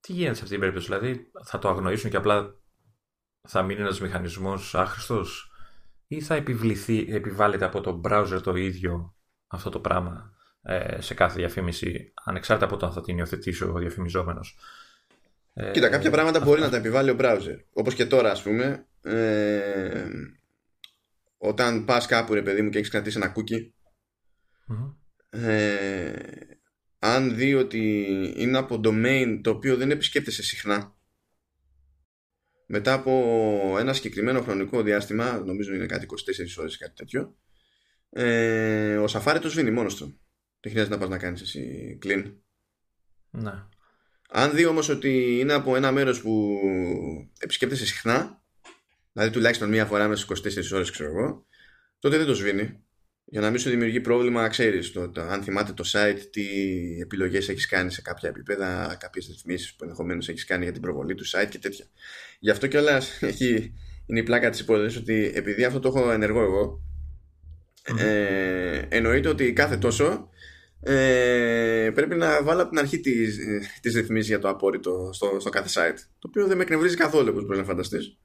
τι γίνεται σε αυτή την περίπτωση, δηλαδή θα το αγνοήσουν και απλά θα μείνει ένας μηχανισμός άχρηστος, ή θα επιβληθεί, επιβάλλεται από το browser το ίδιο αυτό το πράγμα ε, σε κάθε διαφήμιση, ανεξάρτητα από το αν θα την υιοθετήσει ο διαφημιζόμενος. Ε, Κοίτα, κάποια πράγματα μπορεί να τα επιβάλλει ο browser. Όπως και τώρα, ας πούμε, ε, όταν πας κάπου, ρε παιδί μου, και έχεις κρατήσει ένα cookie, ε, αν δει ότι είναι από domain το οποίο δεν επισκέπτεσαι συχνά, μετά από ένα συγκεκριμένο χρονικό διάστημα, νομίζω είναι κάτι 24 ώρες ή κάτι τέτοιο, ε, ο Safari το σβήνει μόνος του. Δεν χρειάζεται να πας να κάνεις εσύ clean. Ναι. Αν δει όμως ότι είναι από ένα μέρος που επισκέπτεσαι συχνά, δηλαδή τουλάχιστον μία φορά μέσα στις 24 ώρες ξέρω εγώ, τότε δεν το σβήνει. Για να μην σου δημιουργεί πρόβλημα, ξέρεις, το, το, αν θυμάται το site, τι επιλογές έχεις κάνει σε κάποια επίπεδα, κάποιες ρυθμίσεις που ενδεχομένως έχεις κάνει για την προβολή του site και τέτοια. Γι' αυτό κιόλας *laughs* έχει, είναι η πλάκα της υπόθεσης ότι επειδή αυτό το έχω ενεργό εγώ, ε, εννοείται ότι κάθε τόσο ε, πρέπει να βάλω από την αρχή τις, τις ρυθμίσεις για το απόρριτο στο, στο κάθε site. Το οποίο δεν με εκνευρίζει καθόλου, όπως μπορείς να φανταστείς.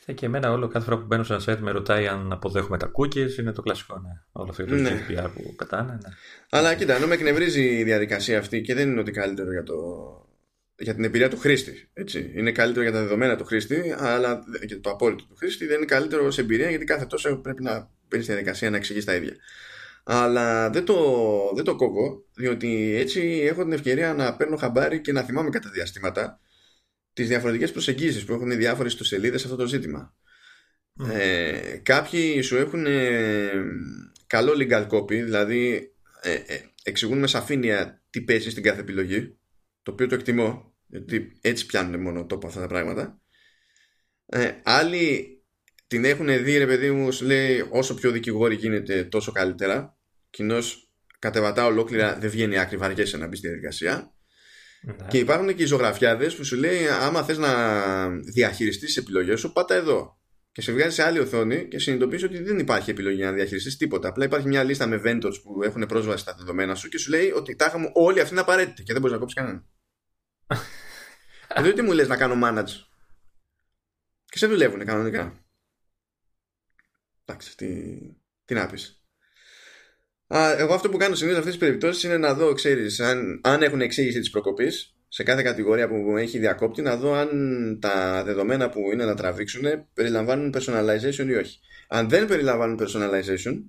Κοίτα και εμένα όλο κάθε φορά που μπαίνω σε ένα site με ρωτάει αν αποδέχομαι τα cookies, είναι το κλασικό, ναι. Όλο αυτό το ναι. GDPR που πετάνε, ναι. Αλλά κοίτα, ενώ με εκνευρίζει η διαδικασία αυτή και δεν είναι ότι καλύτερο για, το, για την εμπειρία του χρήστη. Έτσι. Είναι καλύτερο για τα δεδομένα του χρήστη, αλλά και το απόρριτο του χρήστη δεν είναι καλύτερο σε εμπειρία γιατί κάθε τόσο πρέπει να παίρνεις τη διαδικασία να εξηγείς τα ίδια αλλά δεν το, δεν το κόβω διότι έτσι έχω την ευκαιρία να παίρνω χαμπάρι και να θυμάμαι κατά διαστήματα τις διαφορετικές προσεγγίσεις που έχουν οι διάφορες ιστοσελίδες σε αυτό το ζήτημα. Ε, κάποιοι σου έχουν ε, καλό legal copy δηλαδή ε, ε, εξηγούν με σαφήνεια τι παίζει στην κάθε επιλογή το οποίο το εκτιμώ γιατί έτσι πιάνουν μόνο τόπο αυτά τα πράγματα. Ε, άλλοι την έχουν δει ρε παιδί μου σου λέει όσο πιο δικηγόροι γίνεται τόσο καλύτερα κοινώ κατεβατά ολόκληρα δεν βγαίνει άκρη βαριέσαι να μπεις στη διαδικασία ναι. και υπάρχουν και οι ζωγραφιάδες που σου λέει άμα θες να διαχειριστείς τις επιλογές σου πάτα εδώ και σε βγάζει σε άλλη οθόνη και συνειδητοποιείς ότι δεν υπάρχει επιλογή να διαχειριστείς τίποτα απλά υπάρχει μια λίστα με vendors που έχουν πρόσβαση στα δεδομένα σου και σου λέει ότι τάχα μου όλοι αυτοί είναι απαραίτητοι και δεν μπορείς να κόψεις κανέναν *laughs* Εδώ τι μου λες να κάνω manage. Και σε δουλεύουν κανονικά. Εντάξει, τι, τι να πεις. Α, εγώ αυτό που κάνω συνήθως σε αυτές τις περιπτώσεις είναι να δω, ξέρεις, αν, αν έχουν εξήγηση της προκοπής σε κάθε κατηγορία που έχει διακόπτη, να δω αν τα δεδομένα που είναι να τραβήξουν περιλαμβάνουν personalization ή όχι. Αν δεν περιλαμβάνουν personalization,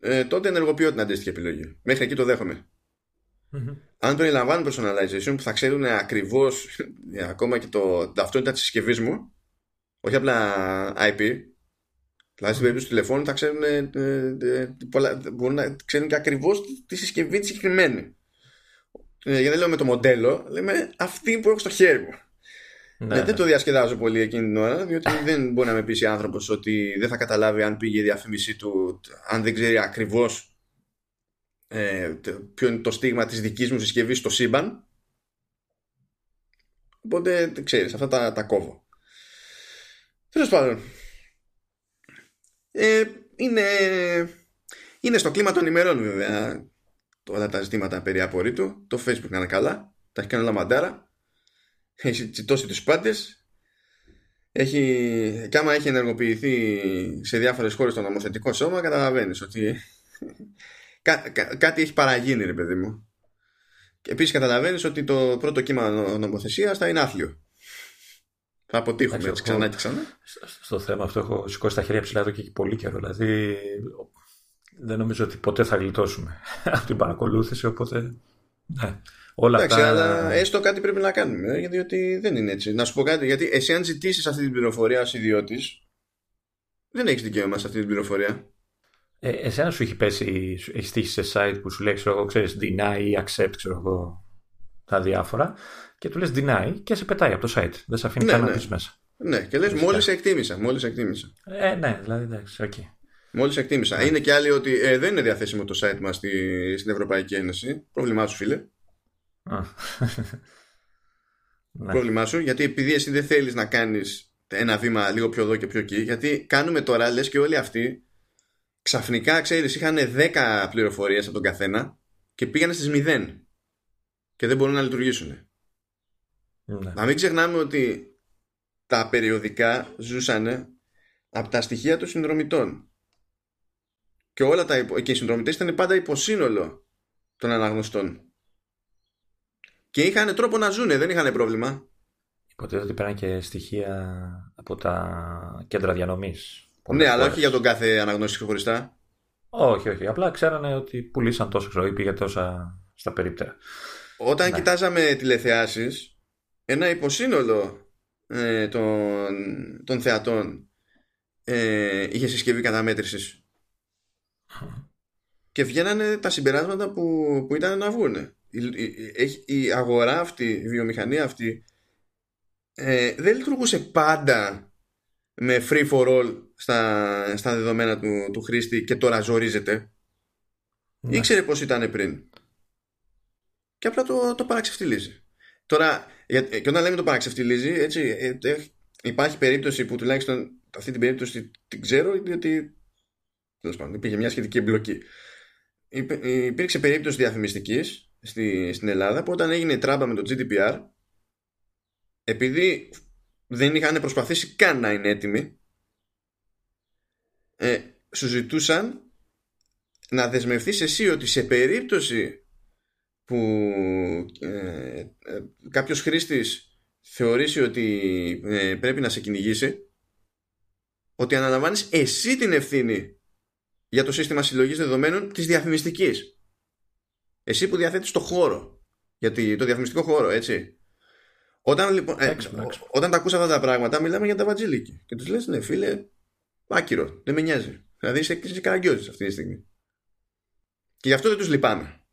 ε, τότε ενεργοποιώ την αντίστοιχη επιλογή. Μέχρι εκεί το δέχομαι. Mm-hmm. Αν περιλαμβάνουν personalization που θα ξέρουν ακριβώς *laughs* ακόμα και το ταυτότητα της συσκευής μου, όχι απλά IP, Δηλαδή στην περίπτωση του τηλεφώνου θα ξέρουν, ε, ε, ε, πολλά, μπορούν να ξέρουν και ακριβώς τη συσκευή τη συγκεκριμένη. Ε, γιατί δεν λέω με το μοντέλο, λέμε αυτή που έχω στο χέρι μου. Ναι, δεν ναι. το διασκεδάζω πολύ εκείνη την ώρα, διότι *laughs* δεν μπορεί να με πείσει άνθρωπος ότι δεν θα καταλάβει αν πήγε η διαφήμιση του, αν δεν ξέρει ακριβώς ε, ποιο είναι το στίγμα της δικής μου συσκευής στο σύμπαν. Οπότε ξέρεις, αυτά τα, τα κόβω. Τέλος πάντων, ε, είναι, είναι στο κλίμα των ημερών βέβαια όλα τα ζητήματα περί απορρίτου. Το Facebook είναι καλά. Τα έχει κάνει όλα μαντάρα. Έχει τσιτώσει τους πάντες. Έχει, και άμα έχει ενεργοποιηθεί σε διάφορες χώρες το νομοθετικό σώμα καταλαβαίνεις ότι *laughs* κά, κάτι έχει παραγίνει ρε παιδί μου. Και επίσης καταλαβαίνεις ότι το πρώτο κύμα νομοθεσίας θα είναι άθλιο. Θα αποτύχουμε έτσι ξανά και ξανά. Στο θέμα αυτό έχω σηκώσει τα χέρια ψηλά εδώ και πολύ καιρό. Δηλαδή δεν νομίζω ότι ποτέ θα γλιτώσουμε *laughs* από την παρακολούθηση. Οπότε. Ναι. Όλα Εντάξει, αυτά... αλλά έστω κάτι πρέπει να κάνουμε. Ε, γιατί δεν είναι έτσι. Να σου πω κάτι. Γιατί εσύ, αν ζητήσεις αυτή την πληροφορία ως ιδιώτης, δεν έχεις δικαίωμα σε αυτή την πληροφορία. Ε, εσένα σου έχει πέσει, έχει τύχει σε site που σου λέει, ξέρω εγώ, ξέρεις, deny ή accept, ξέρω εγώ, τα διάφορα και του λες deny και σε πετάει από το site. Δεν σε αφήνει ναι, καν να ναι. μέσα. Ναι, και λες μόλις εκτίμησα, μόλις εκτίμησα. Ε, ναι, δηλαδή εντάξει, οκ. Okay. Μόλις εκτίμησα. Ναι. Είναι και άλλοι ότι ε, δεν είναι διαθέσιμο το site μας στη, στην Ευρωπαϊκή Ένωση. Πρόβλημά σου, φίλε. *laughs* ναι. Πρόβλημά σου, γιατί επειδή εσύ δεν θέλεις να κάνεις ένα βήμα λίγο πιο εδώ και πιο εκεί, γιατί κάνουμε τώρα, λες και όλοι αυτοί, ξαφνικά, ξέρεις, είχαν 10 πληροφορίες από τον καθένα και πήγανε στις 0 και δεν μπορούν να λειτουργήσουν. Ναι. Να μην ξεχνάμε ότι τα περιοδικά ζούσαν από τα στοιχεία των συνδρομητών. Και όλα τα και οι συνδρομητές ήταν πάντα υποσύνολο των αναγνωστών. Και είχαν τρόπο να ζουν, δεν είχαν πρόβλημα. Υποτίθεται ότι πέραν και στοιχεία από τα κέντρα διανομής. Ναι, αλλά όχι για τον κάθε αναγνώστη ξεχωριστά. Όχι, όχι. Απλά ξέρανε ότι πουλήσαν τόσο ξέρω ή πήγε τόσα στα περίπτερα. Όταν ναι. κοιτάζαμε τηλεθεάσεις ένα υποσύνολο ε, των, των θεατών ε, είχε συσκευή καταμέτρησης και βγαίνανε τα συμπεράσματα που, που ήταν να βγουν. Η, η, αγορά αυτή, η βιομηχανία αυτή ε, δεν λειτουργούσε πάντα με free for all στα, στα δεδομένα του, του χρήστη και τώρα ζορίζεται. Ναι. Ήξερε πως ήταν πριν. Και απλά το, το παραξευτιλίζει. Τώρα, και όταν λέμε το παραξευτιλίζει, έτσι, ε, ε, υπάρχει περίπτωση που τουλάχιστον αυτή την περίπτωση την ξέρω, διότι τέλος πάντων υπήρχε μια σχετική εμπλοκή. Υπήρξε περίπτωση διαφημιστικής στη, στην Ελλάδα που όταν έγινε η τράμπα με το GDPR, επειδή δεν είχαν προσπαθήσει καν να είναι έτοιμοι, ε, σου ζητούσαν να δεσμευτείς εσύ ότι σε περίπτωση που ε, ε, κάποιος χρήστης θεωρήσει ότι ε, πρέπει να σε κυνηγήσει ότι αναλαμβάνεις εσύ την ευθύνη για το σύστημα συλλογής δεδομένων της διαφημιστικής. Εσύ που διαθέτεις το χώρο. Γιατί το διαφημιστικό χώρο, έτσι. Όταν, λοιπόν, ε, όταν τα ακούσα αυτά τα πράγματα, μιλάμε για τα βατζίλικη. Και τους λες, ναι, φίλε, άκυρο, δεν με νοιάζει. Δηλαδή είσαι, είσαι αυτή τη στιγμή. Και γι' αυτό δεν τους λυπάμαι.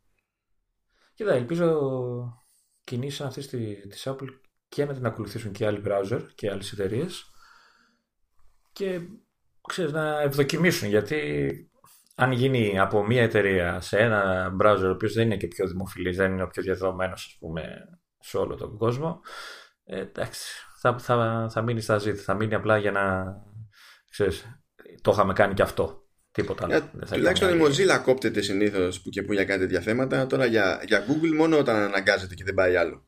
Κοίτα, ελπίζω κινήσεις αυτή τη της Apple και να την ακολουθήσουν και άλλοι browser και άλλες εταιρείες. και ξέρεις, να ευδοκιμήσουν γιατί αν γίνει από μία εταιρεία σε ένα browser ο οποίος δεν είναι και πιο δημοφιλής, δεν είναι ο πιο διαδεδομένος ας πούμε σε όλο τον κόσμο ε, εντάξει, θα, θα, θα μείνει στα ζήτη, θα μείνει απλά για να ξέρεις, το είχαμε κάνει και αυτό Τίποτα άλλο. Ε, τουλάχιστον η Mozilla κόπτεται συνήθως που και που για κάτι τέτοια θέματα. Τώρα για, για Google μόνο όταν αναγκάζεται και δεν πάει άλλο.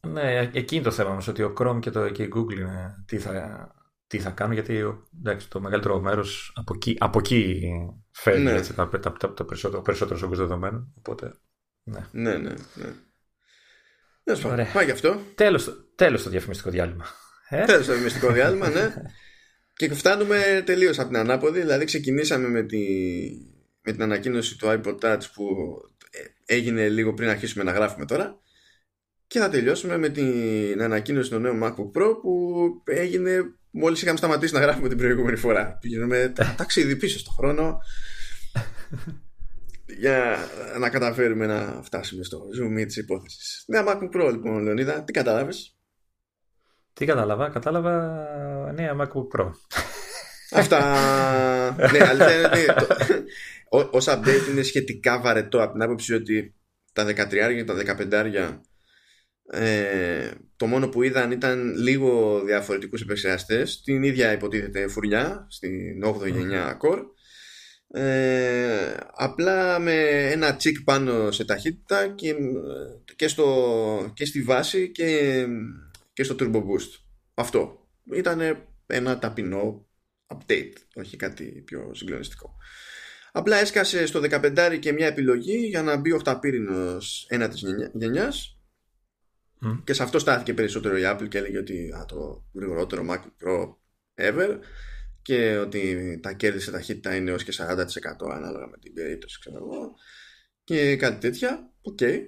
Ναι, εκείνη το θέμα μας ότι ο Chrome και, το, και η Google είναι τι θα, τι θα κάνουν γιατί εντάξει, το μεγαλύτερο μέρος από εκεί, από εκεί φέρνει ναι. έτσι, τα, τα, τα, τα περισσότερο, περισσότερος όγκος δεδομένων. Οπότε, ναι. Ναι, ναι, ναι. Ωραία. Πάει γι' αυτό. Τέλος, τέλος το διαφημιστικό διάλειμμα. Ε; Τέλος το διαφημιστικό διάλειμμα, ναι. *laughs* Και φτάνουμε τελείως από την ανάποδη. Δηλαδή, ξεκινήσαμε με, τη, με την ανακοίνωση του iPod Touch που έγινε λίγο πριν αρχίσουμε να γράφουμε τώρα. Και θα τελειώσουμε με την ανακοίνωση του νέου MacBook Pro που έγινε μόλις είχαμε σταματήσει να γράφουμε την προηγούμενη φορά. Πηγαίνουμε ταξίδι πίσω στον χρόνο για να καταφέρουμε να φτάσουμε στο zoom τη υπόθεση. Νέα MacBook Pro λοιπόν, Λεωνίδα, τι κατάλαβες; Τι κατάλαβα, κατάλαβα νέα MacBook Pro. Αυτά. ναι, αλήθεια είναι ότι ως update είναι σχετικά βαρετό από την άποψη ότι τα 13 και τα 15 ε, το μόνο που είδαν ήταν λίγο διαφορετικούς επεξεργαστές την ίδια υποτίθεται φουρνιά στην 8η γενιά Core ε, απλά με ένα τσικ πάνω σε ταχύτητα και, και, στο, και στη βάση και, και στο Turbo Boost. Αυτό. Ήταν ένα ταπεινό update όχι κάτι πιο συγκλονιστικό. Απλά έσκασε στο 15 και μια επιλογή για να μπει ο 8 πύρινος ένα της γενιάς και σε αυτό στάθηκε περισσότερο η Apple και έλεγε ότι α, το γρηγορότερο Mac Pro ever και ότι τα κέρδη σε ταχύτητα είναι έως και 40% ανάλογα με την περίπτωση ξέρω εγώ. Και κάτι τέτοια. Οκ. okay.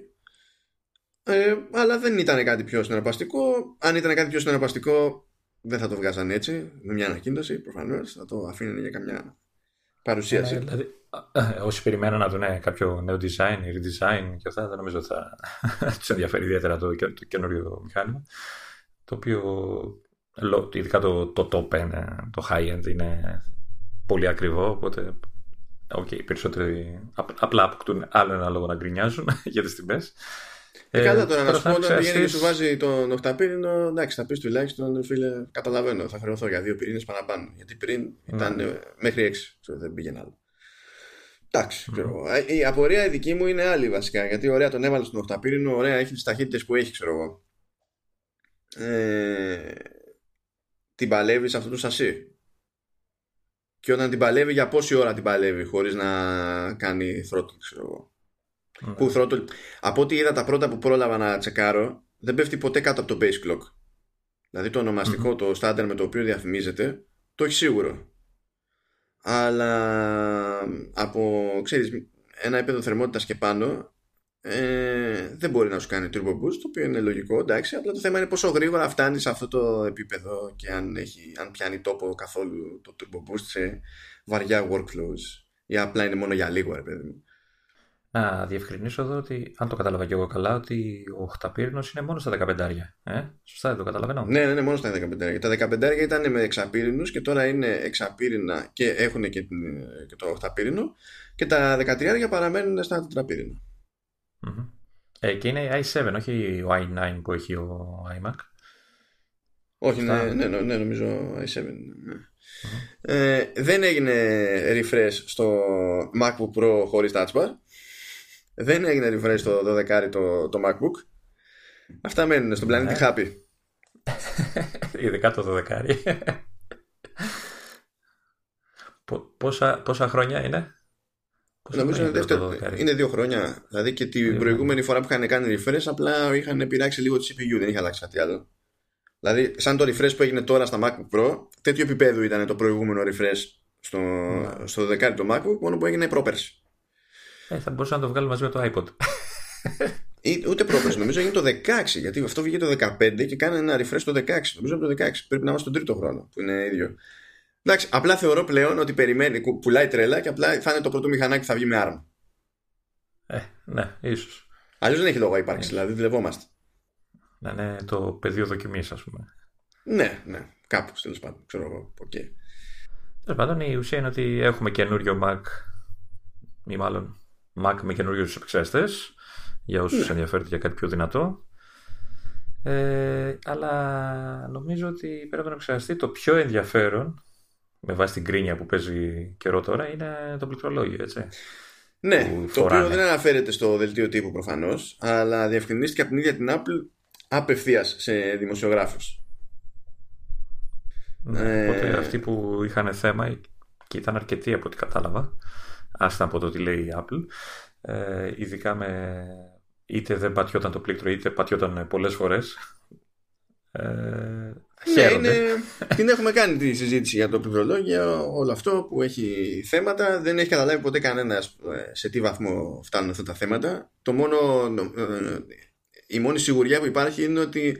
Ε, αλλά δεν ήταν κάτι πιο συναρπαστικό αν ήταν κάτι πιο συναρπαστικό δεν θα το βγάζαν έτσι με μια ανακοίνωση προφανώς θα το αφήνουν για καμιά παρουσίαση ναι, δηλαδή, ε, όσοι περιμένουν να δουν κάποιο νέο design ή redesign και αυτά, δεν νομίζω ότι θα *laughs* τους ενδιαφέρει ιδιαίτερα το, το καινούριο μηχάνημα. Το οποίο, ειδικά το, το top end, το high end είναι πολύ ακριβό, οπότε okay, οι περισσότεροι απλά αποκτούν άλλο ένα λόγο να γκρινιάζουν *laughs* για τις τιμές. Ε, καλά τώρα, να σου πω όταν πηγαίνει και σου βάζει τον οχταπύρινο, εντάξει, θα πεις τουλάχιστον, φίλε, καταλαβαίνω, θα χρεωθώ για δύο πυρήνες παραπάνω. Γιατί πριν ήταν ναι. μέχρι έξι, δεν πήγαινε άλλο. Εντάξει, ξέρω ε, Η απορία η δική μου είναι άλλη βασικά. Γιατί ωραία τον έβαλε στον οχταπύρινο, ωραία έχει τις ταχύτητες που έχει, ξέρω εγώ. Ε, την παλεύεις σε αυτό το σασί; Και όταν την παλεύει, για πόση ώρα την παλεύει χωρίς να κάνει throttle, ξέρω εγώ. Ναι. Που throttle. Από ό,τι είδα τα πρώτα που πρόλαβα να τσεκάρω, δεν πέφτει ποτέ κάτω από το base clock. Δηλαδή το ονομαστικό, το standard με το οποίο διαφημίζεται, το έχει σίγουρο αλλά από ξέρεις, ένα επίπεδο θερμότητας και πάνω ε, δεν μπορεί να σου κάνει turbo boost το οποίο είναι λογικό εντάξει απλά το θέμα είναι πόσο γρήγορα φτάνεις σε αυτό το επίπεδο και αν, έχει, αν πιάνει τόπο καθόλου το turbo boost σε βαριά workflows ή απλά είναι μόνο για λίγο ρε παιδί μου να διευκρινίσω εδώ ότι, αν το κατάλαβα και εγώ καλά, ότι ο χταπύρινος είναι μόνο στα 15. Ε; Σωστά, δεν το καταλαβαίνω; Ναι, ναι, ναι, μόνο στα 15. Τα 15 ήταν με εξαπύρινους και τώρα είναι εξαπύρινα και έχουν και, και το χταπύρινο. Και τα 13 παραμένουν στα τετραπύρινα. Mm-hmm. Ε, και είναι i7, όχι ο i9 που έχει ο iMac. Όχι, ναι, ναι, ναι, ναι, νομίζω i7. Ναι. Mm-hmm. Ε, δεν έγινε refresh στο MacBook Pro χωρίς Touch Bar. Δεν έγινε refresh το 12 το, το MacBook. Αυτά μένουν στον πλανήτη ναι. Happy. *laughs* Ειδικά το 12. πόσα, πόσα χρόνια είναι; Πόσα Νομίζω είναι, δεύτερο, είναι δύο χρόνια. Δηλαδή και την προηγούμενη φορά που είχαν κάνει refresh απλά είχαν πειράξει λίγο τη CPU, δεν είχε αλλάξει κάτι άλλο. Δηλαδή, σαν το refresh που έγινε τώρα στα MacBook Pro, τέτοιο επίπεδο ήταν το προηγούμενο refresh στο, mm. στο το MacBook, μόνο που έγινε πρόπερση. Ε, θα μπορούσα να το βγάλω μαζί με το iPod. Ή, ούτε πρόπερση, νομίζω είναι το 16, γιατί αυτό βγήκε το 15 και κάνει ένα refresh το 16. Νομίζω το 16. Πρέπει να είμαστε στον τρίτο χρόνο, που είναι ίδιο. Εντάξει, απλά θεωρώ πλέον ότι περιμένει, πουλάει τρέλα και απλά θα είναι το πρώτο μηχανάκι που θα βγει με ARM. Ε, ναι, ίσως. Αλλιώς δεν έχει λόγο ύπαρξη, δηλαδή δουλευόμαστε. Να είναι το πεδίο δοκιμής, ας πούμε. Ναι, ναι, κάπου τέλος πάντων. Ξέρω εγώ. Okay. Τέλος πάντων, η ουσία είναι ότι έχουμε καινούριο Mac, ή μάλλον Mac με καινούριους επεξεργαστέ για όσους yeah. ενδιαφέρονται για κάτι πιο δυνατό. Ε, αλλά νομίζω ότι πέρα από τον επεξεργαστή το πιο ενδιαφέρον με βάση την κρίνια που παίζει καιρό τώρα είναι το πληκτρολόγιο, έτσι. Ναι, το οποίο δεν αναφέρεται στο δελτίο τύπου προφανώς, αλλά διευκρινίστηκε από την ίδια την Apple απευθείας σε δημοσιογράφους. Ναι, ε... Οπότε αυτοί που είχαν θέμα, και ήταν αρκετοί από ό,τι κατάλαβα, άστα από το τι λέει η Apple, ε, ειδικά με είτε δεν πατιόταν το πλήκτρο είτε πατιόταν πολλές φορές. Ε, ναι, είναι, την έχουμε κάνει τη συζήτηση για το πληκτρολόγιο όλο αυτό που έχει θέματα. Δεν έχει καταλάβει ποτέ κανένας σε τι βαθμό φτάνουν αυτά τα θέματα. Το μόνο ε, η μόνη σιγουριά που υπάρχει είναι ότι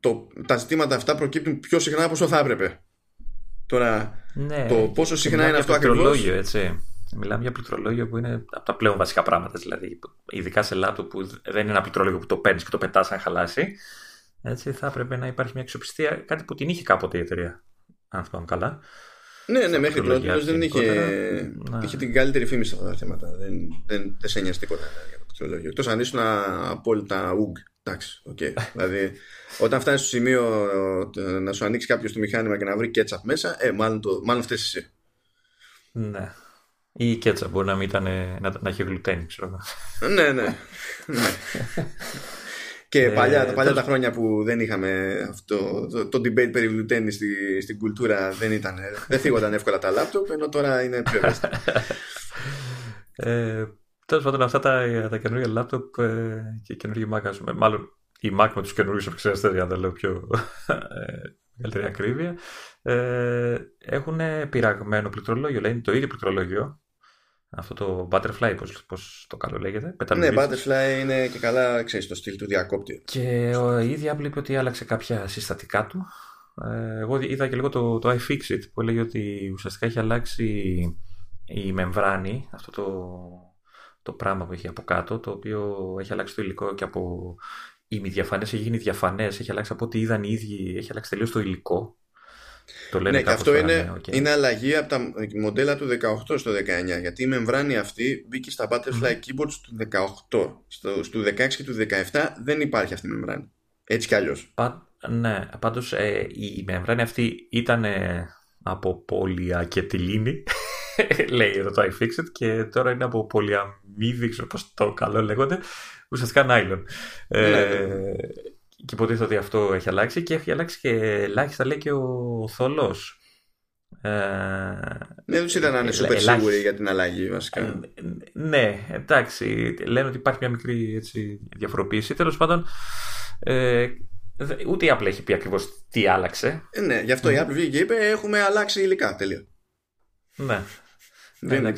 το, τα ζητήματα αυτά προκύπτουν πιο συχνά από όσο θα έπρεπε τώρα ναι, το πόσο συχνά είναι αυτό ακριβώς έτσι Μιλάμε για πληκτρολόγιο που είναι από τα πλέον βασικά πράγματα. Δηλαδή, ειδικά σε λάπτο που δεν είναι ένα πληκτρολόγιο που το παίρνεις και το πετάς αν χαλάσει. Έτσι, θα έπρεπε να υπάρχει μια αξιοπιστία, κάτι που την είχε κάποτε η εταιρεία. Αν θυμάμαι καλά. Ναι, ναι, μέχρι πρώτη δεν είχε, να... είχε την καλύτερη φήμη σε αυτά τα θέματα. Δεν, δεν, δεν σε νοιάζει τίποτα για το πληκτρολόγιο. Εκτός αν ήσουν απόλυτα ουγ. Εντάξει, okay. *laughs* δηλαδή, όταν φτάσεις στο σημείο να σου ανοίξει κάποιος το μηχάνημα και να βρει κέτσαπ μέσα, ε, μάλλον, το, μάλλον φταίεις εσύ. Ναι. Ή η κέτσα μπορεί να μην ήταν, να, να έχει γλουτένι, ξέρω ναι, ναι. ναι. Και ε, παλιά, τα παλιά τα χρόνια που δεν είχαμε αυτό, το, το debate περί γλουτένι στη, στην κουλτούρα δεν ήταν, δεν θίγονταν εύκολα τα λάπτοπ, ενώ τώρα είναι πιο ευαίσθητα. ε, Τέλος πάντων, αυτά τα, τα καινούργια λάπτοπ ε, και καινούργια Mac, μάλλον η Mac με τους καινούριους επεξεργαστέ, για να τα λέω πιο ε, μεγαλύτερη ακρίβεια, ε, έχουν πειραγμένο πληκτρολόγιο. Λέει είναι το ίδιο πληκτρολόγιο, αυτό το butterfly, πώς, πώς το καλό λέγεται. Ναι, butterfly είναι και καλά, ξέρεις, το στυλ του διακόπτη. Και ο, η ίδια είπε ότι άλλαξε κάποια συστατικά του. Ε, εγώ είδα και λίγο το, το iFixit που έλεγε ότι ουσιαστικά έχει αλλάξει η μεμβράνη, αυτό το, το πράγμα που έχει από κάτω, το οποίο έχει αλλάξει το υλικό και από ημιδιαφανές έχει γίνει διαφανές, έχει αλλάξει από ό,τι είδαν οι ίδιοι, έχει αλλάξει τελείως το υλικό το λένε ναι, και αυτό είναι, okay. είναι αλλαγή από τα μοντέλα του 18 στο 19. Γιατί η μεμβράνη αυτή μπήκε στα Butterfly mm. Keyboards του 18. Στο, στο 16 και του 17 δεν υπάρχει αυτή η μεμβράνη. Έτσι κι αλλιώς. ναι, πάντως ε, η μεμβράνη αυτή ήταν ε, από πολυακετιλίνη. *laughs* λέει εδώ το iFixit και τώρα είναι από πολυαμίδι, ξέρω πώς το καλό λέγονται, ουσιαστικά nylon. Ναι, ναι, ε, ναι. Και υποτίθεται ότι αυτό έχει αλλάξει και έχει αλλάξει και ελάχιστα λέει και ο θολός. Ε, δεν τους ήταν να είναι super σίγουροι για την αλλαγή βασικά. Ε, ναι, εντάξει. Λένε ότι υπάρχει μια μικρή έτσι, διαφοροποίηση. Τέλος πάντων, ε, ούτε η Apple έχει πει ακριβώς τι άλλαξε. Ε, ναι, γι' αυτό η Apple βγήκε και είπε έχουμε αλλάξει υλικά. Τελείω. Ναι. Δεν είναι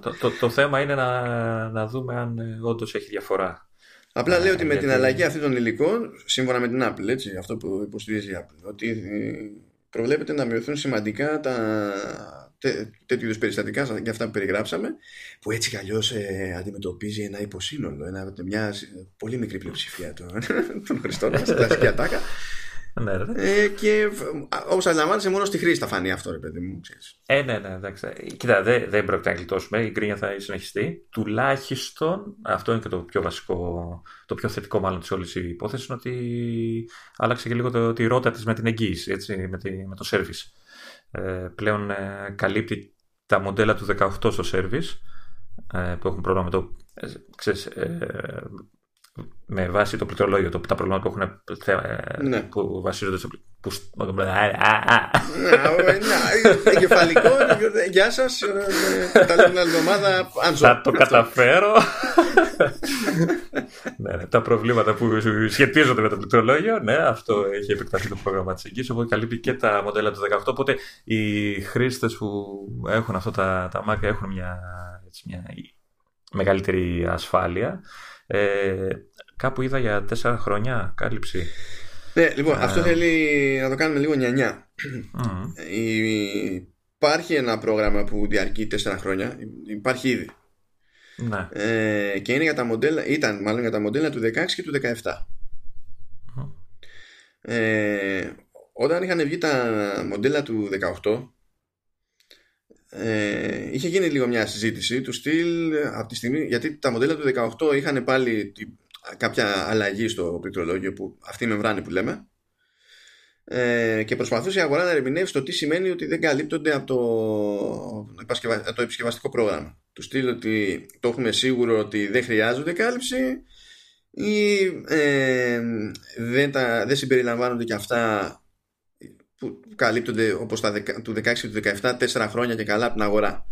το, το, το, θέμα είναι να, να δούμε αν όντως έχει διαφορά. Απλά λέω ότι με την αλλαγή αυτή των υλικών, σύμφωνα με την Apple, έτσι, αυτό που υποστηρίζει η Apple, ότι ε, προβλέπεται να μειωθούν σημαντικά τα τέ, τέτοιου είδους περιστατικά για αυτά που περιγράψαμε, που έτσι κι αλλιώς ε, αντιμετωπίζει ένα υποσύνολο, ένα, μια πολύ μικρή πλειοψηφία των, *laughs* των χρηστών μας, κλασική ατάκα. Ναι, ε, και όπως αντιλαμβάνεσαι, μόνο στη χρήση θα φανεί αυτό, ρε παιδί μου. Ξέρεις. Ε, ναι, ναι, εντάξει. Κοίτα, δεν, δεν πρόκειται να γλιτώσουμε. Η γκρίνια θα συνεχιστεί. Τουλάχιστον, αυτό είναι και το πιο βασικό, το πιο θετικό μάλλον της όλης υπόθεση, είναι ότι άλλαξε και λίγο το, τη ρότα της με την εγγύηση, έτσι, με, τη, με το service. Ε, πλέον ε, καλύπτει τα μοντέλα του 18 στο service ε, που έχουν πρόβλημα με το. Ε, ξέρεις, ε, με βάση το πληκτρολόγιο, το, τα προβλήματα που έχουν ε, ναι. που βασίζονται στο που, Εγκεφαλικό, γεια σας. Τα λέμε άλλη εβδομάδα. Θα το καταφέρω. ναι, ναι, τα προβλήματα που σχετίζονται με το πληκτρολόγιο, ναι, αυτό έχει επεκταθεί το πρόγραμμα της εγγύηση. Οπότε καλύπτει και τα μοντέλα του 18. Οπότε οι χρήστες που έχουν αυτά τα, τα Mac έχουν μια, έτσι, μια μεγαλύτερη ασφάλεια. Ε, κάπου είδα για τέσσερα χρόνια κάλυψη. Ναι, λοιπόν, ε, αυτό θέλει να το κάνουμε λίγο νιανιά. Υπάρχει ένα πρόγραμμα που διαρκεί τέσσερα χρόνια. Υπάρχει ήδη. Ναι. Ε, και είναι για τα μοντέλα, ήταν μάλλον για τα μοντέλα του 16 και του 17. Ε, όταν είχαν βγει τα μοντέλα του 18 ε, είχε γίνει λίγο μια συζήτηση του στυλ από τη στιγμή γιατί τα μοντέλα του 18 είχαν πάλι κάποια αλλαγή στο πληκτρολόγιο που αυτή η μεμβράνη που λέμε ε, και προσπαθούσε η αγορά να ερμηνεύσει το τι σημαίνει ότι δεν καλύπτονται από το, το επισκευαστικό πρόγραμμα. Του στείλω ότι το έχουμε σίγουρο ότι δεν χρειάζονται κάλυψη ή ε, δεν, τα, δεν συμπεριλαμβάνονται και αυτά που καλύπτονται όπως τα του 16 και του 17 τέσσερα χρόνια και καλά από την αγορά.